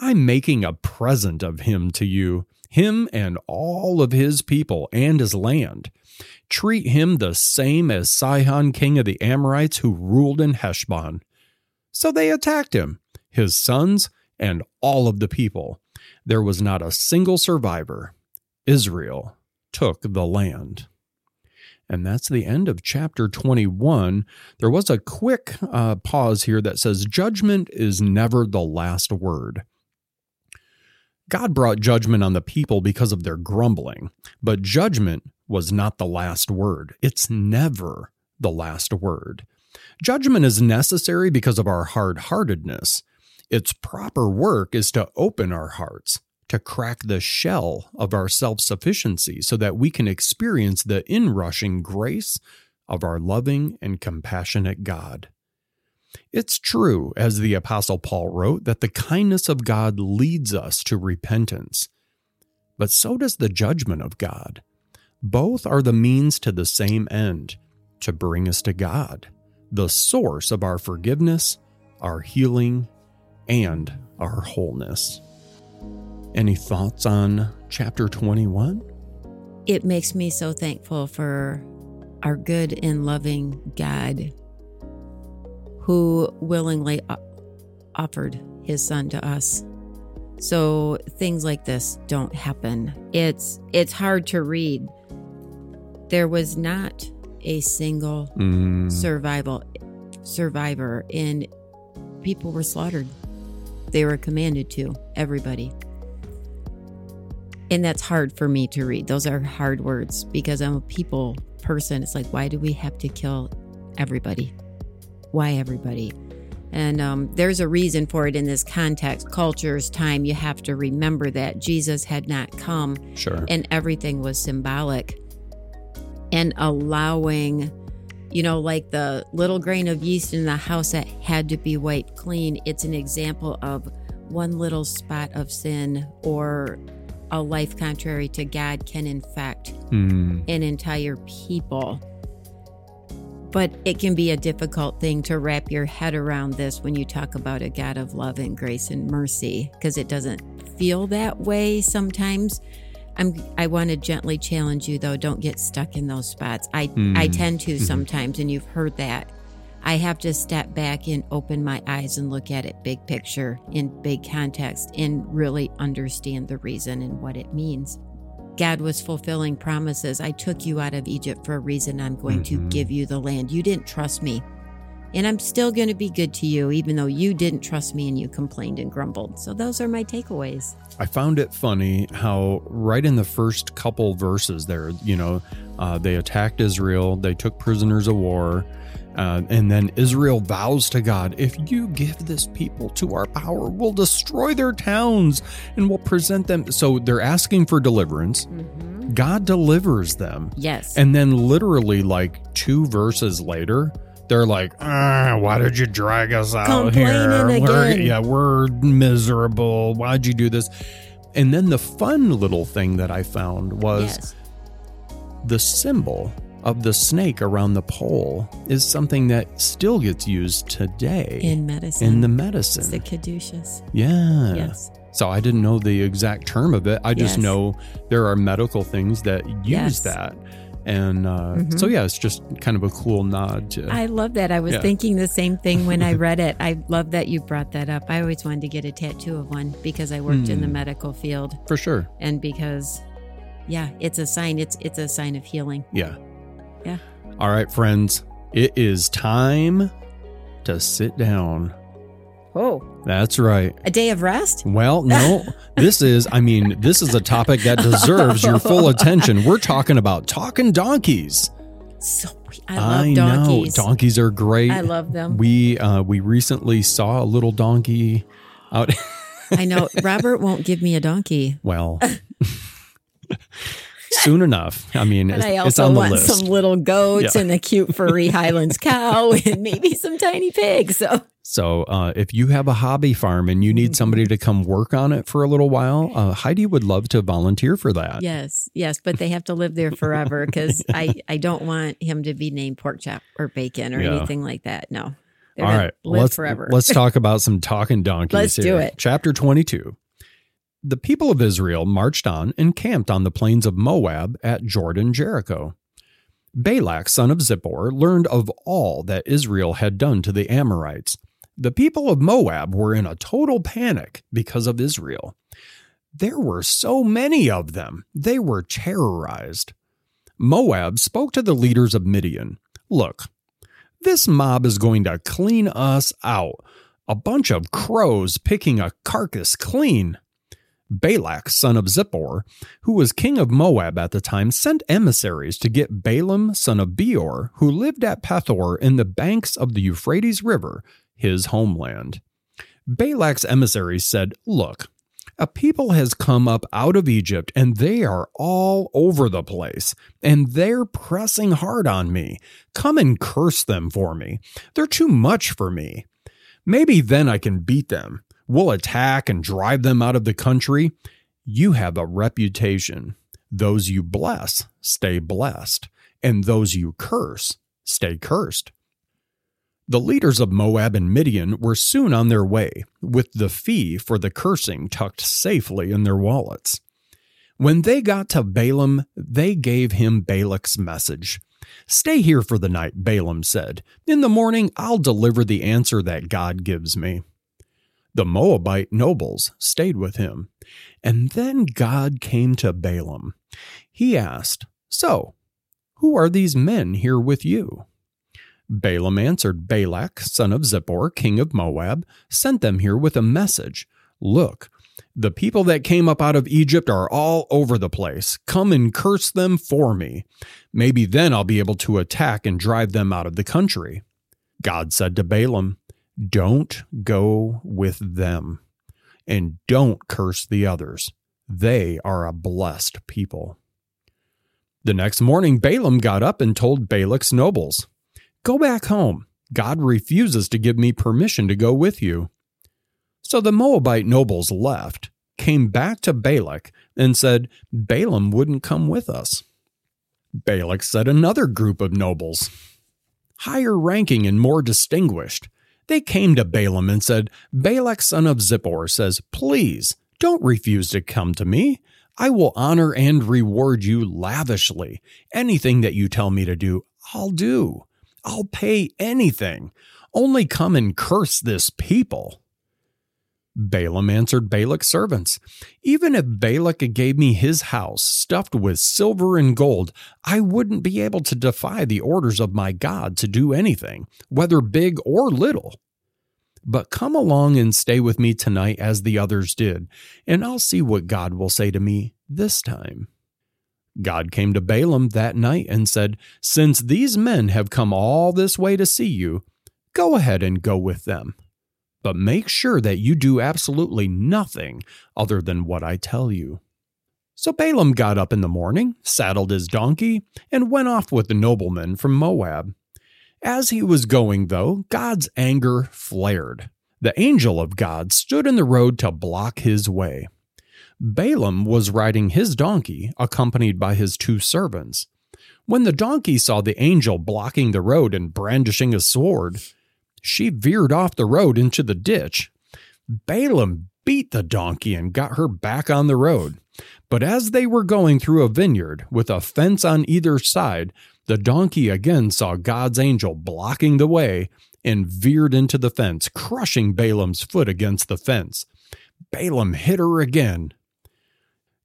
I'm making a present of him to you, him and all of his people and his land. Treat him the same as Sihon, king of the Amorites, who ruled in Heshbon. So they attacked him, his sons, and all of the people. There was not a single survivor. Israel took the land. And that's the end of chapter 21. There was a quick uh, pause here that says, Judgment is never the last word. God brought judgment on the people because of their grumbling, but judgment was not the last word. It's never the last word. Judgment is necessary because of our hard heartedness. Its proper work is to open our hearts, to crack the shell of our self sufficiency so that we can experience the inrushing grace of our loving and compassionate God. It's true, as the Apostle Paul wrote, that the kindness of God leads us to repentance. But so does the judgment of God. Both are the means to the same end to bring us to God, the source of our forgiveness, our healing, and our wholeness. Any thoughts on chapter 21? It makes me so thankful for our good and loving God who willingly offered his son to us. So things like this don't happen. It's it's hard to read. There was not a single mm. survival survivor and people were slaughtered. They were commanded to, everybody. And that's hard for me to read. Those are hard words because I'm a people person. It's like, why do we have to kill everybody? Why everybody? And um, there's a reason for it in this context, cultures, time. You have to remember that Jesus had not come, sure, and everything was symbolic, and allowing, you know, like the little grain of yeast in the house that had to be wiped clean. It's an example of one little spot of sin or a life contrary to God can infect mm. an entire people. But it can be a difficult thing to wrap your head around this when you talk about a God of love and grace and mercy, because it doesn't feel that way sometimes. I'm, I want to gently challenge you though, don't get stuck in those spots. I, mm. I tend to mm-hmm. sometimes, and you've heard that. I have to step back and open my eyes and look at it big picture in big context and really understand the reason and what it means. God was fulfilling promises. I took you out of Egypt for a reason. I'm going mm-hmm. to give you the land. You didn't trust me. And I'm still going to be good to you, even though you didn't trust me and you complained and grumbled. So, those are my takeaways. I found it funny how, right in the first couple verses there, you know, uh, they attacked Israel, they took prisoners of war, uh, and then Israel vows to God, if you give this people to our power, we'll destroy their towns and we'll present them. So they're asking for deliverance. Mm-hmm. God delivers them. Yes. And then, literally, like two verses later, they're like, ah, why did you drag us out here? We're, yeah, we're miserable. Why'd you do this? And then the fun little thing that I found was yes. the symbol of the snake around the pole is something that still gets used today in medicine. In the medicine, it's the caduceus. Yeah. Yes. So I didn't know the exact term of it. I just yes. know there are medical things that use yes. that. And uh, mm-hmm. so, yeah, it's just kind of a cool nod. To, I love that. I was yeah. thinking the same thing when I *laughs* read it. I love that you brought that up. I always wanted to get a tattoo of one because I worked mm. in the hmm. medical field. For sure. And because, yeah, it's a sign. It's it's a sign of healing. Yeah. Yeah. All right, friends, it is time to sit down Oh, That's right. a day of rest? Well, no, *laughs* this is, I mean, this is a topic that deserves your full *laughs* attention. We're talking about talking donkeys. So I love donkeys. know donkeys are great. I love them. We uh, we recently saw a little donkey out. I know Robert won't give me a donkey. well, *laughs* soon enough. I mean, it's, I it's also on the want list. some little goats Yeah. and a cute furry *laughs* Highlands cow and maybe some tiny pigs. So So, uh, if you have a hobby farm and you need somebody to come work on it for a little while, uh, Heidi would love to volunteer for that. yes, yes, but they have to live there forever because *laughs* I I don't want him to be named pork chop or bacon or Yeah. anything like that. No, All live let's forever. let's talk about some talking donkeys. Let's do it. Chapter twenty-two. The people of Israel marched on and camped on the plains of Moab at Jordan Jericho. Balak, son of Zippor, learned of all that Israel had done to the Amorites. The people of Moab were in a total panic because of Israel. There were so many of them, they were terrorized. Moab spoke to the leaders of Midian Look, this mob is going to clean us out. A bunch of crows picking a carcass clean. Balak, son of Zippor, who was king of Moab at the time, sent emissaries to get Balaam, son of Beor, who lived at Pethor in the banks of the Euphrates River, his homeland. Balak's emissaries said, Look, a people has come up out of Egypt, and they are all over the place, and they're pressing hard on me. Come and curse them for me. They're too much for me. Maybe then I can beat them. We'll attack and drive them out of the country. You have a reputation. Those you bless, stay blessed, and those you curse, stay cursed. The leaders of Moab and Midian were soon on their way, with the fee for the cursing tucked safely in their wallets. When they got to Balaam, they gave him Balak's message. Stay here for the night, Balaam said. In the morning, I'll deliver the answer that God gives me. The Moabite nobles stayed with him. And then God came to Balaam. He asked, So, who are these men here with you? Balaam answered, Balak, son of Zippor, king of Moab, sent them here with a message. Look, the people that came up out of Egypt are all over the place. Come and curse them for me. Maybe then I'll be able to attack and drive them out of the country. God said to Balaam, Don't go with them, and don't curse the others. They are a blessed people. The next morning, Balaam got up and told Balak's nobles, Go back home. God refuses to give me permission to go with you. So the Moabite nobles left, came back to Balak, and said, Balaam wouldn't come with us. Balak said another group of nobles, higher ranking and more distinguished. They came to Balaam and said, Balak, son of Zippor, says, Please, don't refuse to come to me. I will honor and reward you lavishly. Anything that you tell me to do, I'll do. I'll pay anything. Only come and curse this people. Balaam answered Balak's servants, Even if Balak gave me his house stuffed with silver and gold, I wouldn't be able to defy the orders of my God to do anything, whether big or little. But come along and stay with me tonight as the others did, and I'll see what God will say to me this time. God came to Balaam that night and said, Since these men have come all this way to see you, go ahead and go with them. But make sure that you do absolutely nothing other than what I tell you. So Balaam got up in the morning, saddled his donkey, and went off with the nobleman from Moab. As he was going, though, God's anger flared. The angel of God stood in the road to block his way. Balaam was riding his donkey, accompanied by his two servants. When the donkey saw the angel blocking the road and brandishing a sword, she veered off the road into the ditch. Balaam beat the donkey and got her back on the road. But as they were going through a vineyard with a fence on either side, the donkey again saw God's angel blocking the way and veered into the fence, crushing Balaam's foot against the fence. Balaam hit her again.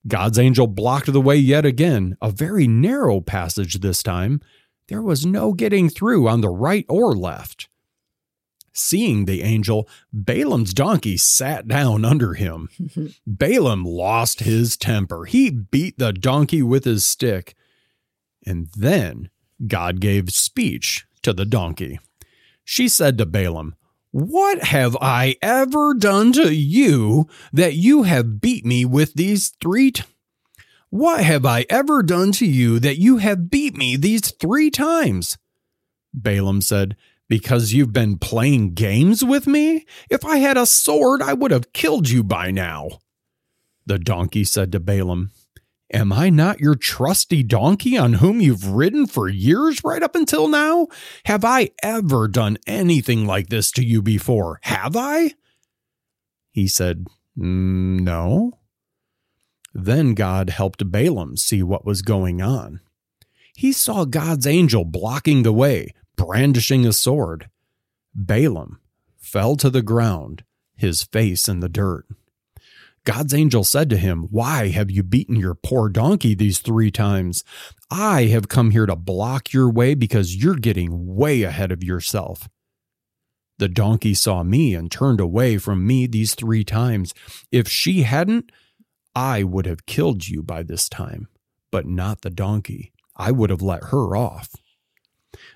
God's angel blocked the way yet again, a very narrow passage this time. There was no getting through on the right or left. Seeing the angel, Balaam's donkey sat down under him. *laughs* Balaam lost his temper. He beat the donkey with his stick. And then God gave speech to the donkey. She said to Balaam, What have I ever done to you that you have beat me with these three? T- what have I ever done to you that you have beat me these three times? Balaam said, because you've been playing games with me? If I had a sword, I would have killed you by now. The donkey said to Balaam, Am I not your trusty donkey on whom you've ridden for years right up until now? Have I ever done anything like this to you before? Have I? He said, mm, No. Then God helped Balaam see what was going on. He saw God's angel blocking the way, brandishing a sword. Balaam fell to the ground, his face in the dirt. God's angel said to him, Why have you beaten your poor donkey these three times? I have come here to block your way because you're getting way ahead of yourself. The donkey saw me and turned away from me these three times. If she hadn't, I would have killed you by this time, but not the donkey. I would have let her off.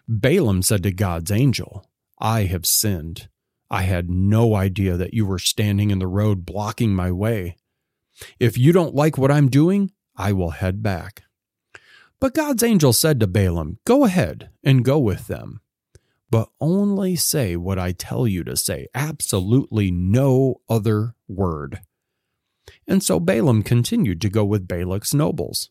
Balaam said to God's angel, I have sinned. I had no idea that you were standing in the road blocking my way. If you don't like what I'm doing, I will head back. But God's angel said to Balaam, Go ahead and go with them, but only say what I tell you to say, absolutely no other word. And so Balaam continued to go with Balak's nobles.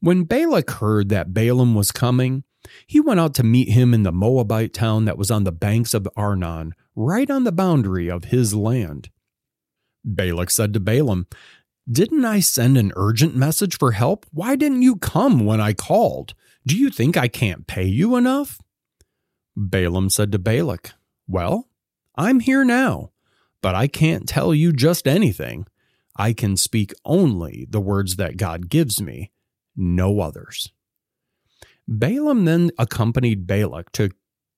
When Balak heard that Balaam was coming, he went out to meet him in the Moabite town that was on the banks of Arnon, right on the boundary of his land. Balak said to Balaam, Didn't I send an urgent message for help? Why didn't you come when I called? Do you think I can't pay you enough? Balaam said to Balak, Well, I'm here now, but I can't tell you just anything. I can speak only the words that God gives me, no others. Balaam then accompanied Balak to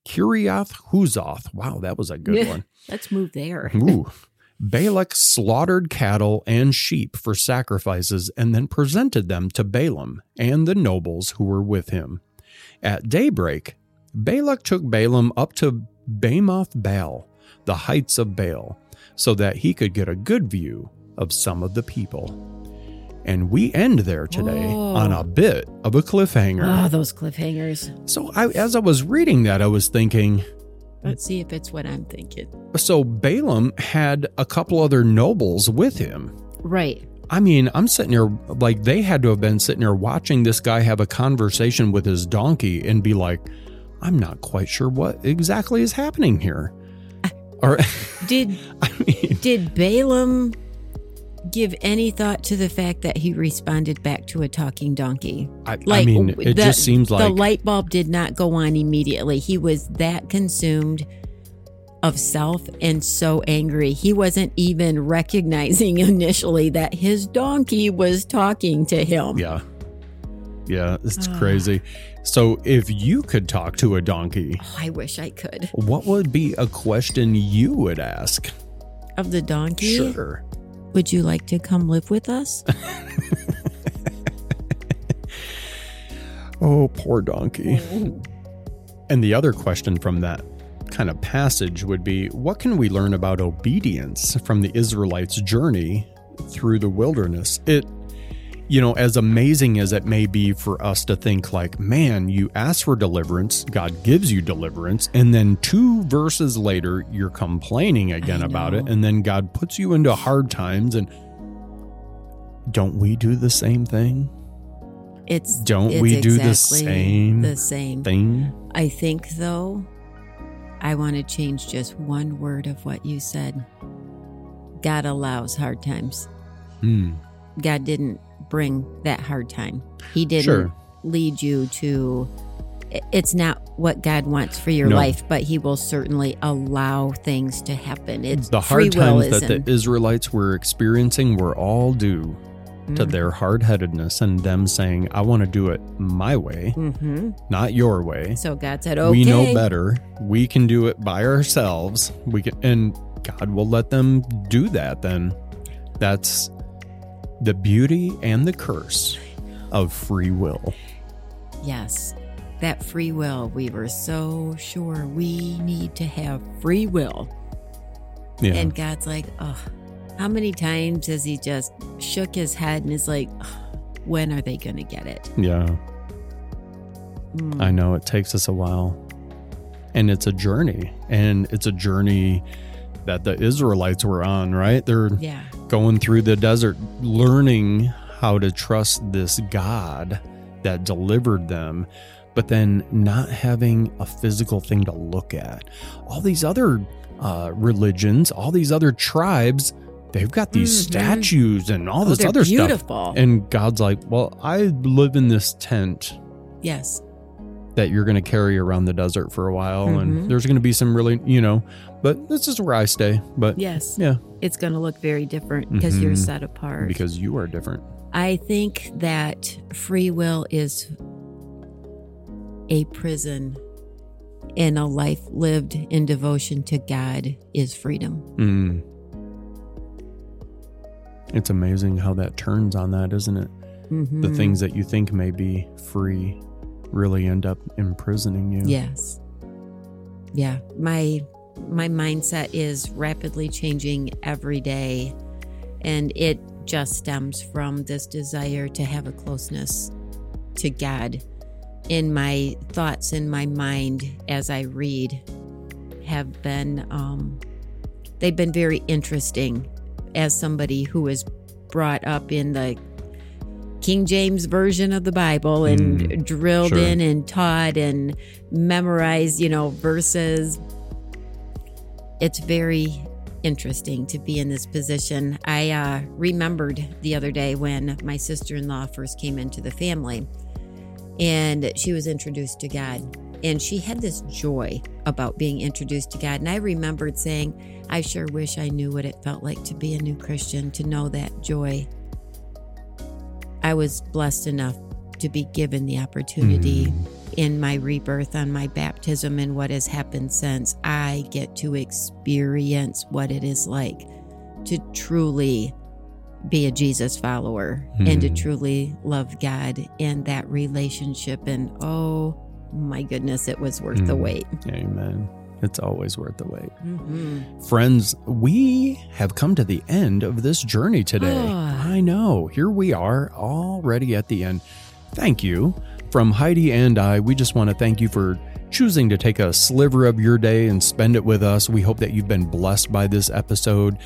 Kiriath Huzoth. Wow, that was a good Yeah. one. *laughs* Let's move there. Ooh. *laughs* Balak slaughtered cattle and sheep for sacrifices and then presented them to Balaam and the nobles who were with him. At daybreak, Balak took Balaam up to Bamoth Baal, the heights of Baal, so that he could get a good view of some of the people. And we end there today Oh. on a oh. bit of a cliffhanger. Oh, those cliffhangers. So I, as I was reading that, I was thinking, Let's see if it's what I'm thinking. so Balaam had a couple other nobles with him. Right. I mean, I'm sitting here like they had to have been sitting here watching this guy have a conversation with his donkey and be like, I'm not quite sure what exactly is happening here. Uh, or, *laughs* Did I mean, did Balaam give any thought to the fact that he responded back to a talking donkey? I, I mean, it the- just seems like the light bulb did not go on immediately. He was that consumed of self and so angry. He wasn't even recognizing *laughs* initially that his donkey was talking to him. yeah, yeah, it's crazy. So, if you could talk to a donkey, Oh, I wish I could. what would be a question you would ask? Of the donkey, Sure. Would you like to come live with us? *laughs* Oh, poor donkey. Oh. And the other question from that kind of passage would be what can we learn about obedience from the Israelites' journey through the wilderness? It you know, as amazing as it may be for us to think like, man, you ask for deliverance, God gives you deliverance, and then two verses later you're complaining again about it, and then God puts you into hard times and don't we do the same thing? It's Don't it's we do the same the same Thing? I think, though, I want to change just one word of what you said. God allows hard times. Hmm. God didn't bring that hard time. He didn't Sure. lead you to. It's not what God wants for your No. life, but He will certainly allow things to happen. It's the hard times that the Israelites were experiencing were all due to their hard headedness and them saying, I want to do it my way, hmm not your way. So God said, okay. We know better. We can do it by ourselves. We can, and God will let them do that. Then that's the beauty and the curse of free will. Yes. That free will. We were so sure we need to have free will. Yeah. And God's like, oh, how many times has he just shook his head and is like, "Ugh, when are they going to get it? yeah. Mm. I know it takes us a while. And it's a journey. And it's a journey that the Israelites were on, right? They're yeah. Going through the desert, learning how to trust this God that delivered them, but then not having a physical thing to look at. All these other uh, religions, all these other tribes, they've got these Mhm. statues and all Oh, this other stuff. beautiful. And God's like, well, I live in this tent yes. that you're going to carry around the desert for a while, Mhm. and there's going to be some really, you know, but this is where I stay. But Yes. yeah, It's going to look very different because you're Mhm. set apart. because you are different. I think that free will is a prison and a life lived in devotion to God is freedom. Mm. It's amazing how that turns on that, isn't it? Mhm. The things that you think may be free really end up imprisoning you. Yes. Yeah. My my mindset is rapidly changing every day and it just stems from this desire to have a closeness to God. In my thoughts in my mind as I read have been um they've been very interesting as somebody who was brought up in the King James version of the Bible and Mm, drilled sure. in and taught and memorized, you know, verses. It's very interesting to be in this position. I uh, remembered the other day when my sister in law first came into the family and she was introduced to God. And she had this joy about being introduced to God. And I remembered saying, I sure wish I knew what it felt like to be a new Christian, to know that joy. I was blessed enough to be given the opportunity Mm. In my rebirth on my baptism and what has happened since. I get to experience what it is like to truly be a Jesus follower and to Mm. truly love God and that relationship. And oh my goodness, it was worth the Mm. wait. Amen. It's always worth the wait. Mm-hmm. Friends, we have come to the end of this journey today. Ah. I know. Here we are already at the end. Thank you. From Heidi and I, we just want to thank you for choosing to take a sliver of your day and spend it with us. We hope that you've been blessed by this episode.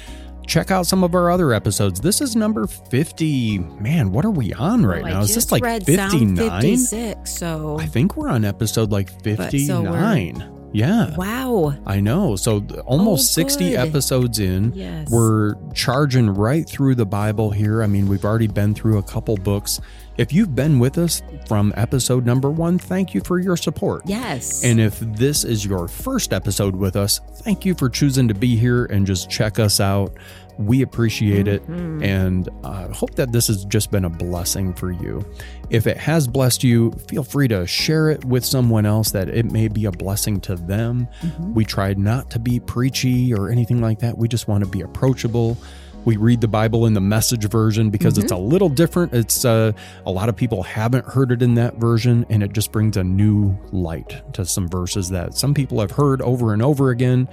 Check out some of our other episodes. This is number 50. Man, what are we on right oh, Well, now? I Is this just like read 59? 56, so I think we're on episode like But so 59. yeah. wow. I know. So almost Oh, 60 episodes in. Yes. We're charging right through the Bible here. I mean, we've already been through a couple books. If you've been with us from episode number one, thank you for your support. yes. And if this is your first episode with us, thank you for choosing to be here and just check us out. We appreciate it Mhm. and uh, hope that this has just been a blessing for you. If it has blessed you, feel free to share it with someone else that it may be a blessing to them. Mhm. We tried not to be preachy or anything like that. We just want to be approachable. We read the Bible in the message version because it's a little different. It's uh, a lot of people haven't heard it in that version, and it just brings a new light to some verses that some people have heard over and over again.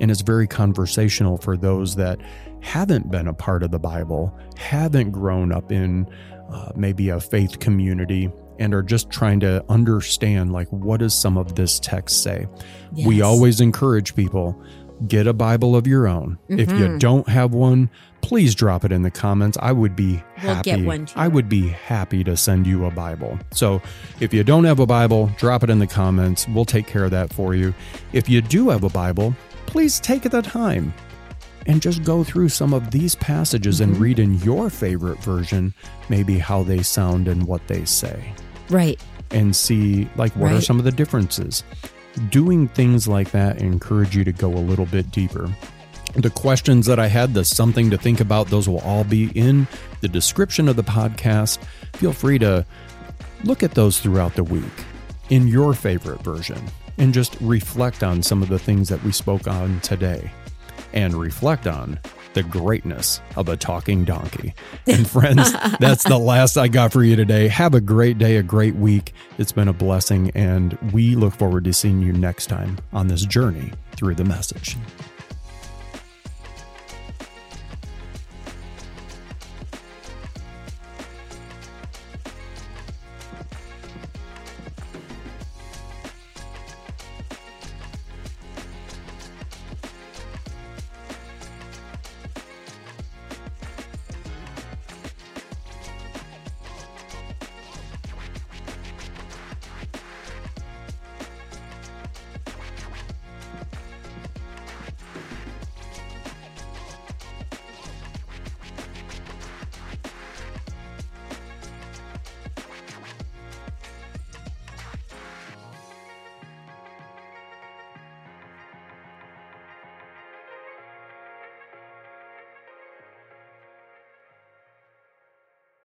And it's very conversational for those that haven't been a part of the Bible, haven't grown up in uh, maybe a faith community, and are just trying to understand like what does some of this text say. We always encourage people get a Bible of your own. If you Mhm. don't have one, please drop it in the comments. I would be We'll happy. too. I would be happy to send you a Bible. So, if you don't have a Bible, drop it in the comments. We'll take care of that for you. If you do have a Bible, please take the time and just go through some of these passages and Mhm. read in your favorite version, maybe how they sound and what they say right. and see like what are some of the differences. Doing things like that encourage you to go a little bit deeper. The questions that I had, the something to think about, those will all be in the description of the podcast. Feel free to look at those throughout the week in your favorite version and just reflect on some of the things that we spoke on today and reflect on the greatness of a talking donkey. And friends, *laughs* that's the last I got for you today. Have a great day, a great week. It's been a blessing, and we look forward to seeing you next time on this journey through the message.